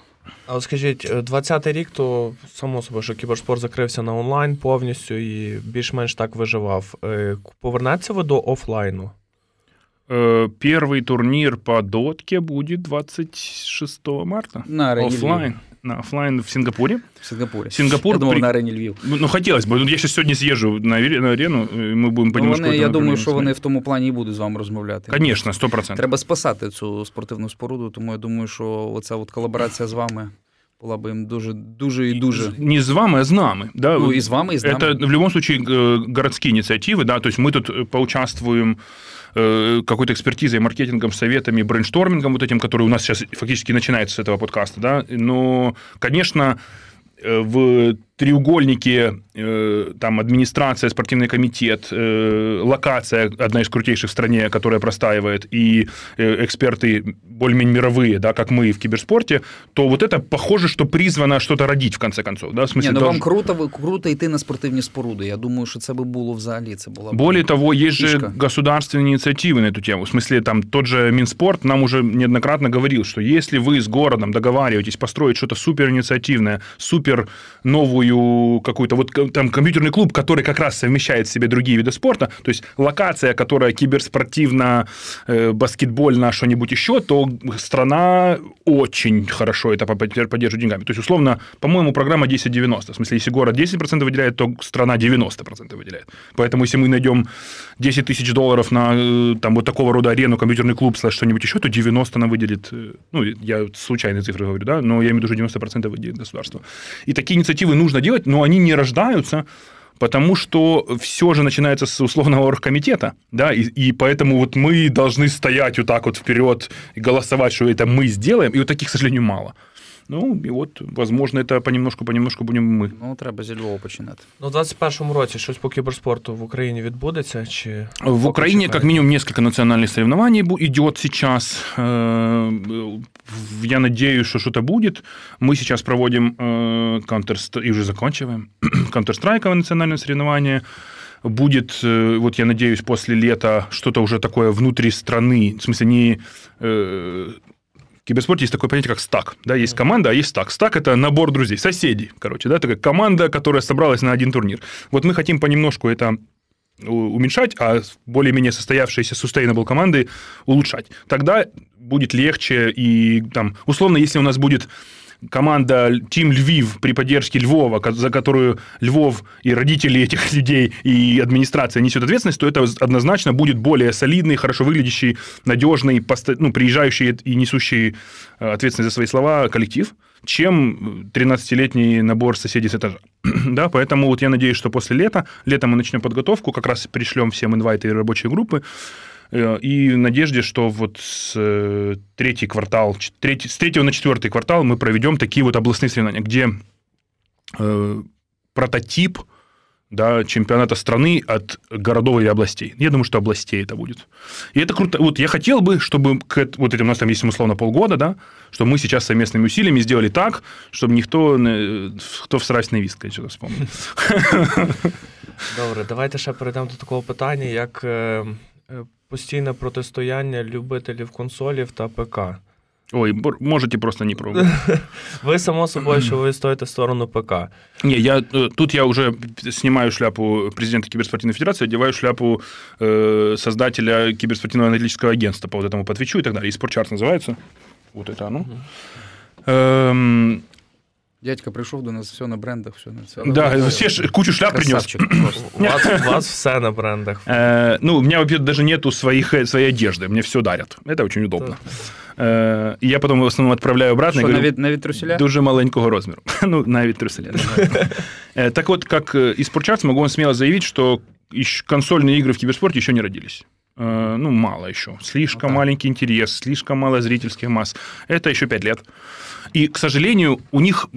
А от скажіть, 20-й рік, то само собою, що кіберспорт закрився на онлайн повністю і більш-менш так виживав. Е, Повернеться ви до офлайну? Перший Первый турнир по дотке будет 26 марта. На. Львів. На офлайн в Сингапуре. В Сингапурі. Сингапур Я думав, при- на арені Львів. Ну, ну, хотелось бы. Ну, Я сейчас сегодня съезжу на, аре- на арену, и мы будем Ну, понемножку... вони, это я думаю, направление що вони смотреть. в тому плані і будуть з вами розмовляти. Конечно, 100%. Треба спасати цю спортивну споруду, тому я думаю, що оця от колаборація з вами була б їм дуже, дуже і дуже. Не с вами, а с нами. Да? Ну, і з вами, і з нами. Это в любом случае э, городские инициативы, да, то есть мы тут э, поучаствуем э, какой-то экспертизой, маркетингом, советами, брейнштормингом вот этим, который у нас сейчас фактически начинается с этого подкаста, да, но, конечно, э, в треугольнике э, там администрация, спортивный комитет, э, локация одна из крутейших в стране, которая простаивает, и э, эксперты более-менее мировые, да, как мы в киберспорте, то вот это похоже, что призвано что-то родить в конце концов, да, в смысле Ні, ну даже- вам круто, ви- круто йти на спортивні споруди. Я думаю, що це би було взагалі. Це була б- Более того, есть же Фишка. государственные инициативы на эту тему. В смысле, там тот же Минспорт нам уже неоднократно говорил, что если вы с городом договариваетесь построить что-то супер инициативное, супер новую какую-то вот там компьютерный клуб, который как раз совмещает в себе другие виды спорта, то есть локация, которая киберспортивно, э, баскетбольно, что-нибудь еще, то страна очень хорошо это поддерживает деньгами. То есть, условно, по-моему, программа 10-90. В смысле, если город 10% выделяет, то страна 90% выделяет. Поэтому, если мы найдем 10 тысяч долларов на э, там вот такого рода арену, компьютерный клуб, что-нибудь еще, то 90 нам выделит, э, ну, я случайные цифры говорю, да, но я имею в виду, что 90% выделит государство. И такие инициативы нужно делать, но они не рождаются, потому что все же начинается с условного оргкомитета, да, и, и поэтому вот мы должны стоять вот так вот вперед и голосовать, что это мы сделаем, и вот таких, к сожалению, мало. Ну, и вот, возможно, это понемножку-понемножку будем мы. Ну, треба зі Львова починати. Ну, у 21-му році щось по кіберспорту в Україні відбудеться? Чи В поки Украине как чекаєте? минимум несколько национальных соревнований бу- идет сейчас. Э, Я надеюсь, что что-то будет. Мы сейчас проводим э, Counter и уже заканчиваем [CLEARS THROAT] Counter-Strike национальное соревнование. Будет, э, вот я надеюсь, после лета что-то уже такое внутри страны, в смысле не э, в киберспорте есть такое понятие, как стак. Да, есть команда, а есть стак. Стак – это набор друзей, соседей, короче, да, такая команда, которая собралась на один турнир. Вот мы хотим понемножку это уменьшать, а более-менее состоявшиеся sustainable команды улучшать. Тогда будет легче и там, условно, если у нас будет команда Team Львив при поддержке Львова, за которую Львов и родители этих [LAUGHS] людей, и администрация несет ответственность, то это однозначно будет более солидный, хорошо выглядящий, надежный, ну, приезжающий и несущий э, ответственность за свои слова коллектив, чем 13-летний набор соседей с этажа. [CLEARS THROAT] да, поэтому вот я надеюсь, что после лета, летом мы начнем подготовку, как раз пришлем всем инвайты и рабочие группы, Э, И в надежде, что вот с э, третий квартал, третий, с третьего на четвертый квартал мы проведем такие вот областные соревнования, где э, прототип да, чемпионата страны от городов и областей. Я думаю, что областей это будет. И это круто. Вот я хотел бы, чтобы к вот этим у нас там есть условно полгода, да, что мы сейчас совместными усилиями сделали так, чтобы никто, не- кто всрать не вист, что-то вспомнил. Добре, давайте ще перейдемо до такого питання, як постійне протистояння любителів консолів та ПК. Ой, бор- можете просто не пробовать. [LAUGHS] Ви само собою, що ви стоїте в сторону ПК. Не, я э, тут я уже снимаю шляпу президента Киберспортивной Федерации, одеваю шляпу э, создателя киберспортивного аналитического агентства по вот этому подвечу и так далее. И спортчарт называется. Вот это оно. Эм, Дядька прийшов до нас, все на брендах, все на це. да, все ж- кучу шляп принес. Красавчик [CLEARS THROAT] просто. У вас, у вас все на брендах. Э, ну, у меня вообще даже нету своих, э, своей одежды, мне все дарят. Это очень удобно. Э, и я потом в основном отправляю обратно. и Що, говорю, навіть, навіть труселя? Дуже маленького розміру. [LAUGHS] ну, навіть труселя. Э, Так вот, как э, из спортчарts могу вам смело заявить, что ещё консольные игры в киберспорте еще не родились. Э, Ну, мало еще. Слишком Ну, так. маленький интерес, слишком мало зрительских масс. Это еще пять лет. И, к сожалению, у них,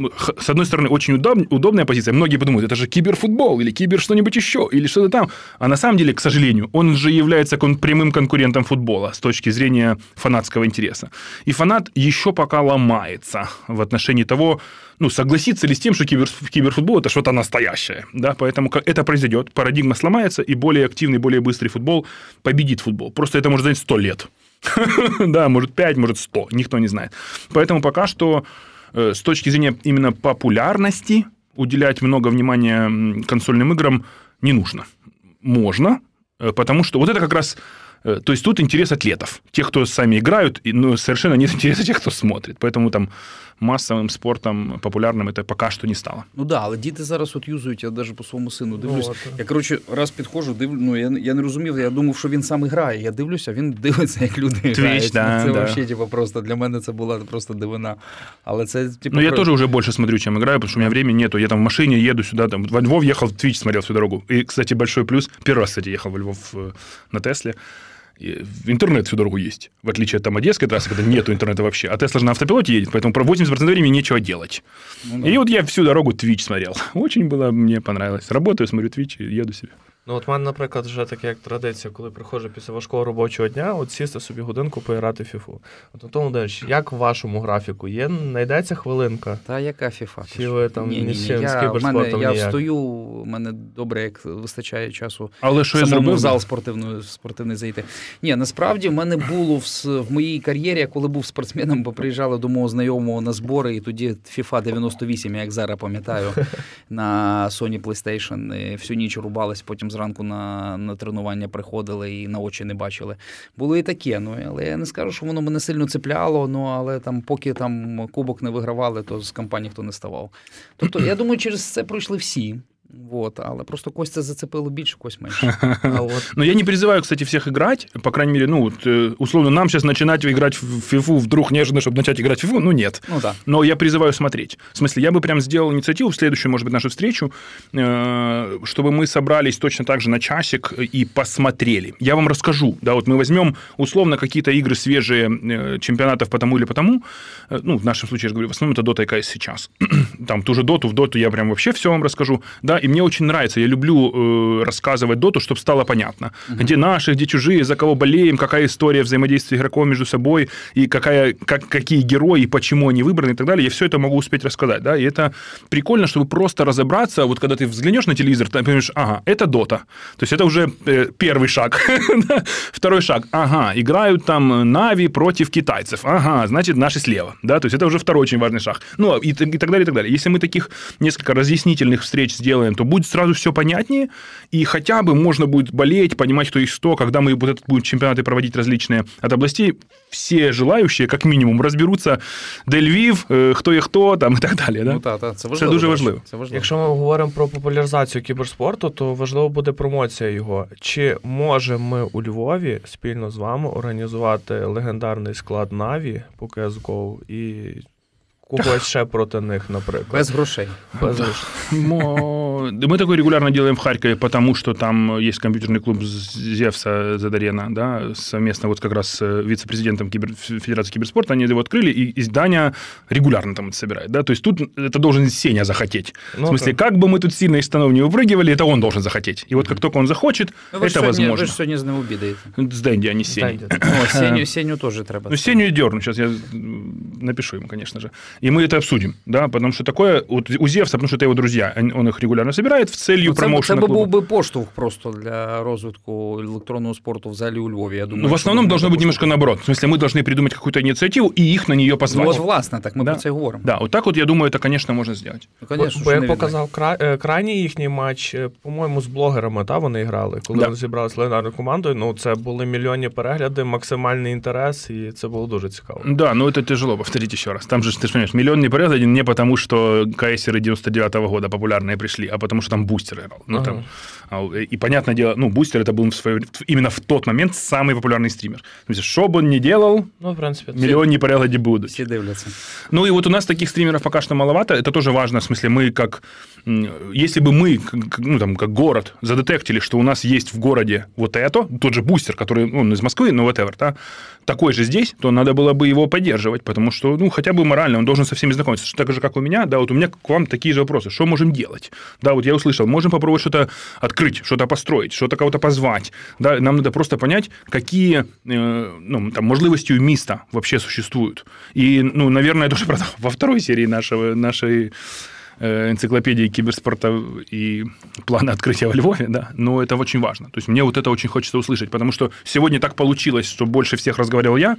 с одной стороны, очень удоб- удобная позиция. Многие подумают, это же киберфутбол или кибер что-нибудь еще, или что-то там. А на самом деле, к сожалению, он же является кон- прямым конкурентом футбола с точки зрения фанатского интереса. И фанат еще пока ломается в отношении того, ну, согласится ли с тем, что кибер, киберфутбол это что-то настоящее. Да? Поэтому это произойдет, парадигма сломается, и более активный, более быстрый футбол победит футбол. Просто это может занять 100 лет. [LAUGHS] да, может 5, может 100, никто не знает. Поэтому пока что э, с точки зрения именно популярности уделять много внимания консольным играм не нужно. Можно, э, потому что вот это как раз Э, то есть тут интерес атлетов. Тех, кто сами играют, но совершенно нет [LAUGHS] интереса тех, кто смотрит. Поэтому там масовим спортом популярним це поки що не стало. Ну да, але діти зараз от юзують, я навіть по своєму сину дивлюсь. Ну, я коротше раз підходжу, дивлю, ну я я не розумів, я думав, що він сам грає. Я дивлюся, він дивиться, як люди Твіч, грають. Да, це да. взагалі типу, просто для мене це була просто дивина. Але це типу, Ну я про... теж вже більше смотрю, чем играю, потому что у меня времени нету. Я там в машине еду сюда, там во Львов ехал, Twitch смотрел всю дорогу. И, кстати, большой плюс. Первый раз, кстати, ехал во Львов э, на Тесле интернет всю дорогу есть. В отличие от там, Одесской трассы, когда нету интернета вообще. А Тесла же на автопилоте едет, поэтому про 80% времени нечего делать. Ну, да. И вот я всю дорогу Twitch смотрел. [LAUGHS] Очень было, мне понравилось. Работаю, смотрю Twitch и еду себе. Ну, от в мене, наприклад, вже таке як традиція, коли приходжу після важкого робочого дня, от сісти собі годинку поіграти в фіфу. От Антон Володимирович, як в вашому графіку? Є, знайдеться хвилинка? Та яка фіфа? Чи ви там ні, ні, ні. Я, в мене, я встаю, у мене добре, як вистачає часу Але що самому я в зал спортивний, спортивний зайти. Ні, насправді в мене було в, в моїй кар'єрі, коли був спортсменом, бо приїжджали до мого знайомого на збори, і тоді FIFA 98, я як зараз пам'ятаю, [LAUGHS] на Sony PlayStation. Всю ніч рубались, потім зранку на на тренування приходили і на очі не бачили. Було і таке. Ну але я не скажу, що воно мене сильно цепляло. Ну але там, поки там кубок не вигравали, то з компанії хто не ставав. Тобто, я думаю, через це пройшли всі. Вот, але просто Костя зацепило більше, кость меньше. [LAUGHS] А вот... Но я не призываю, кстати, всех играть. По крайней мере, ну, вот, э, условно, нам сейчас начинать играть в фифу вдруг неожиданно, чтобы начать играть в фифу, ну, нет. Ну, да. Но я призываю смотреть. В смысле, я бы прям сделал инициативу в следующую, может быть, нашу встречу, э, чтобы мы собрались точно так же на часик и посмотрели. Я вам расскажу. Да, вот мы возьмем, условно, какие-то игры свежие э, чемпионатов по тому или по тому. Ну, в нашем случае, я же говорю, в основном это Dota и сейчас. [CLEARS THROAT] Там ту же Доту, в Доту я прям вообще все вам расскажу. Да, и мне очень нравится. Я люблю э, рассказывать доту, чтобы стало понятно. Uh-huh. Где наши, где чужие, за кого болеем, какая история взаимодействия игроков между собой, и какая, как, какие герои, почему они выбраны и так далее. Я все это могу успеть рассказать. Да? И это прикольно, чтобы просто разобраться. Вот когда ты взглянешь на телевизор, ты понимаешь, ага, это дота. То есть это уже э, первый шаг. [LAUGHS] Второй шаг. Ага, играют там Нави против китайцев. Ага, значит, наши слева. Да? То есть это уже второй очень важный шаг. Ну, и, и так далее, и так далее. Если мы таких несколько разъяснительных встреч сделаем, то будет сразу все понятнее, и хотя бы можно будет болеть, понимать, кто есть что, когда мы вот этот будем чемпионаты проводить различные от областей, все желающие, как минимум, разберуться, де Львів, хто є хто, там і так далі. Да? Ну, та, та, це, важливо, це дуже важливо. Це важливо. Якщо ми говоримо про популяризацію кіберспорту, то важливо буде промоція його. Чи можемо ми у Львові спільно з вами організувати легендарний склад Наві по CSGO і когось ще проти них, наприклад. Без грошей. Без грошей. Мы такое регулярно делаем в Харькове, потому что там есть компьютерный клуб Зевса Задарена, да, совместно вот как раз с вице-президентом кибер... Федерации киберспорта, они его открыли, и, и Даня регулярно там это собирает, да, то есть тут это должен Сеня захотеть. Ну, в смысле, так. как бы мы тут сильно из штанов не выпрыгивали, это он должен захотеть. И вот как только он захочет, ну, это сегодня, возможно. Вы же сегодня с ним обидаете. С Дэнди, а не с Сеней. О, [COUGHS] Сеню, Сеню тоже треба. Ну, Сеню дерну, сейчас я напишу ему, конечно же. И мы это обсудим, да, потому что такое, вот у Зевса, потому что это его друзья, он их регулярно собирает в целью ну, промоушена Це, це був би поштовх просто для розвитку електронного спорту в зале у Львові. Я думаю, ну, в основном должно быть немножко наоборот. В смысле, мы должны придумать какую-то инициативу и их на нее позвать. Ну, вот, власне, так мы да. про це говоримо. Да, вот так вот, я думаю, это, конечно, можно сделать. Ну, конечно, Бо, як показав кра... крайній їхній матч, по-моєму, з блогерами, та, вони грали. Коли да. вони зібралися легендарною командою, ну, це були мільйонні перегляди, максимальний інтерес, і це було дуже цікаво. Да, ну это тяжело, повторите еще раз. Там же, ты же понимаешь, миллионные перегляды не потому, что кайсеры 99-го года популярные пришли, а потому что там бустер играл. Ну, ага. там, а, и, понятное дело, ну, бустер это был в свое, именно в тот момент самый популярный стример. То есть, что бы он ни делал, ну, в принципе, миллионные перегляды будут. Все дивляться. Ну, и вот у нас таких стримеров пока что маловато. Это тоже важно, в смысле, мы как... Если бы мы, ну, там, как город, задетектили, что у нас есть в городе вот это, тот же бустер, который, ну, он из Москвы, но whatever, да, такой же здесь, то надо было бы его поддерживать, потому что, ну, хотя бы морально он должен со всеми знакомиться. Так же, как у меня, да, вот у меня к вам такие же вопросы. Что можем делать? Да, вот я услышал, можем попробовать что-то открыть, что-то построить, что-то кого-то позвать. Да, нам надо просто понять, какие, э, ну, там, можливости у міста вообще существуют. И, ну, наверное, тоже [LAUGHS] правда, во второй серии нашего, нашей энциклопедии киберспорта и плана открытия во Львове, да, но это очень важно. То есть мне вот это очень хочется услышать, потому что сегодня так получилось, что больше всех разговаривал я,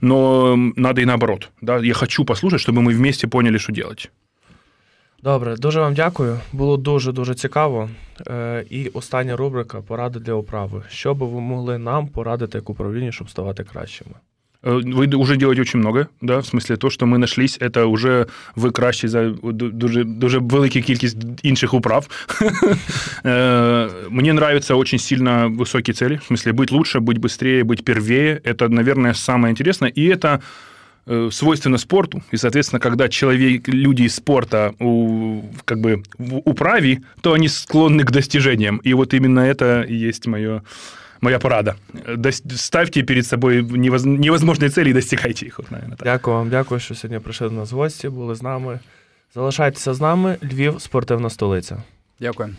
но надо и наоборот. Да? Я хочу послушать, чтобы мы вместе поняли, что делать. Добре, дуже вам дякую. Було дуже дуже цікаво. Е, І остання рубрика поради для управи. Що би ви могли нам порадити як управління, щоб ставати кращими? Э, Вы уже делаете очень много, да, в смысле то, что мы нашлись, это уже ви краще за дуже, дуже велика кількість інших управ. [LAUGHS] Э, Мне нравятся очень сильно высокие цели, в смысле быть лучше, быть быстрее, быть первее. Это, наверное, самое интересное. И это э, свойственно спорту. И, соответственно, когда человек, люди из спорта у, как бы в управе, то они склонны к достижениям. И вот именно это и есть мое моя порада. Ставьте перед собой невозможні невозможные і и достигайте їх. От, наверное, так. Дякую вам, дякую, що сьогодні прийшли до нас гості, були з нами. Залишайтеся з нами. Львів, спортивна столиця. Дякую.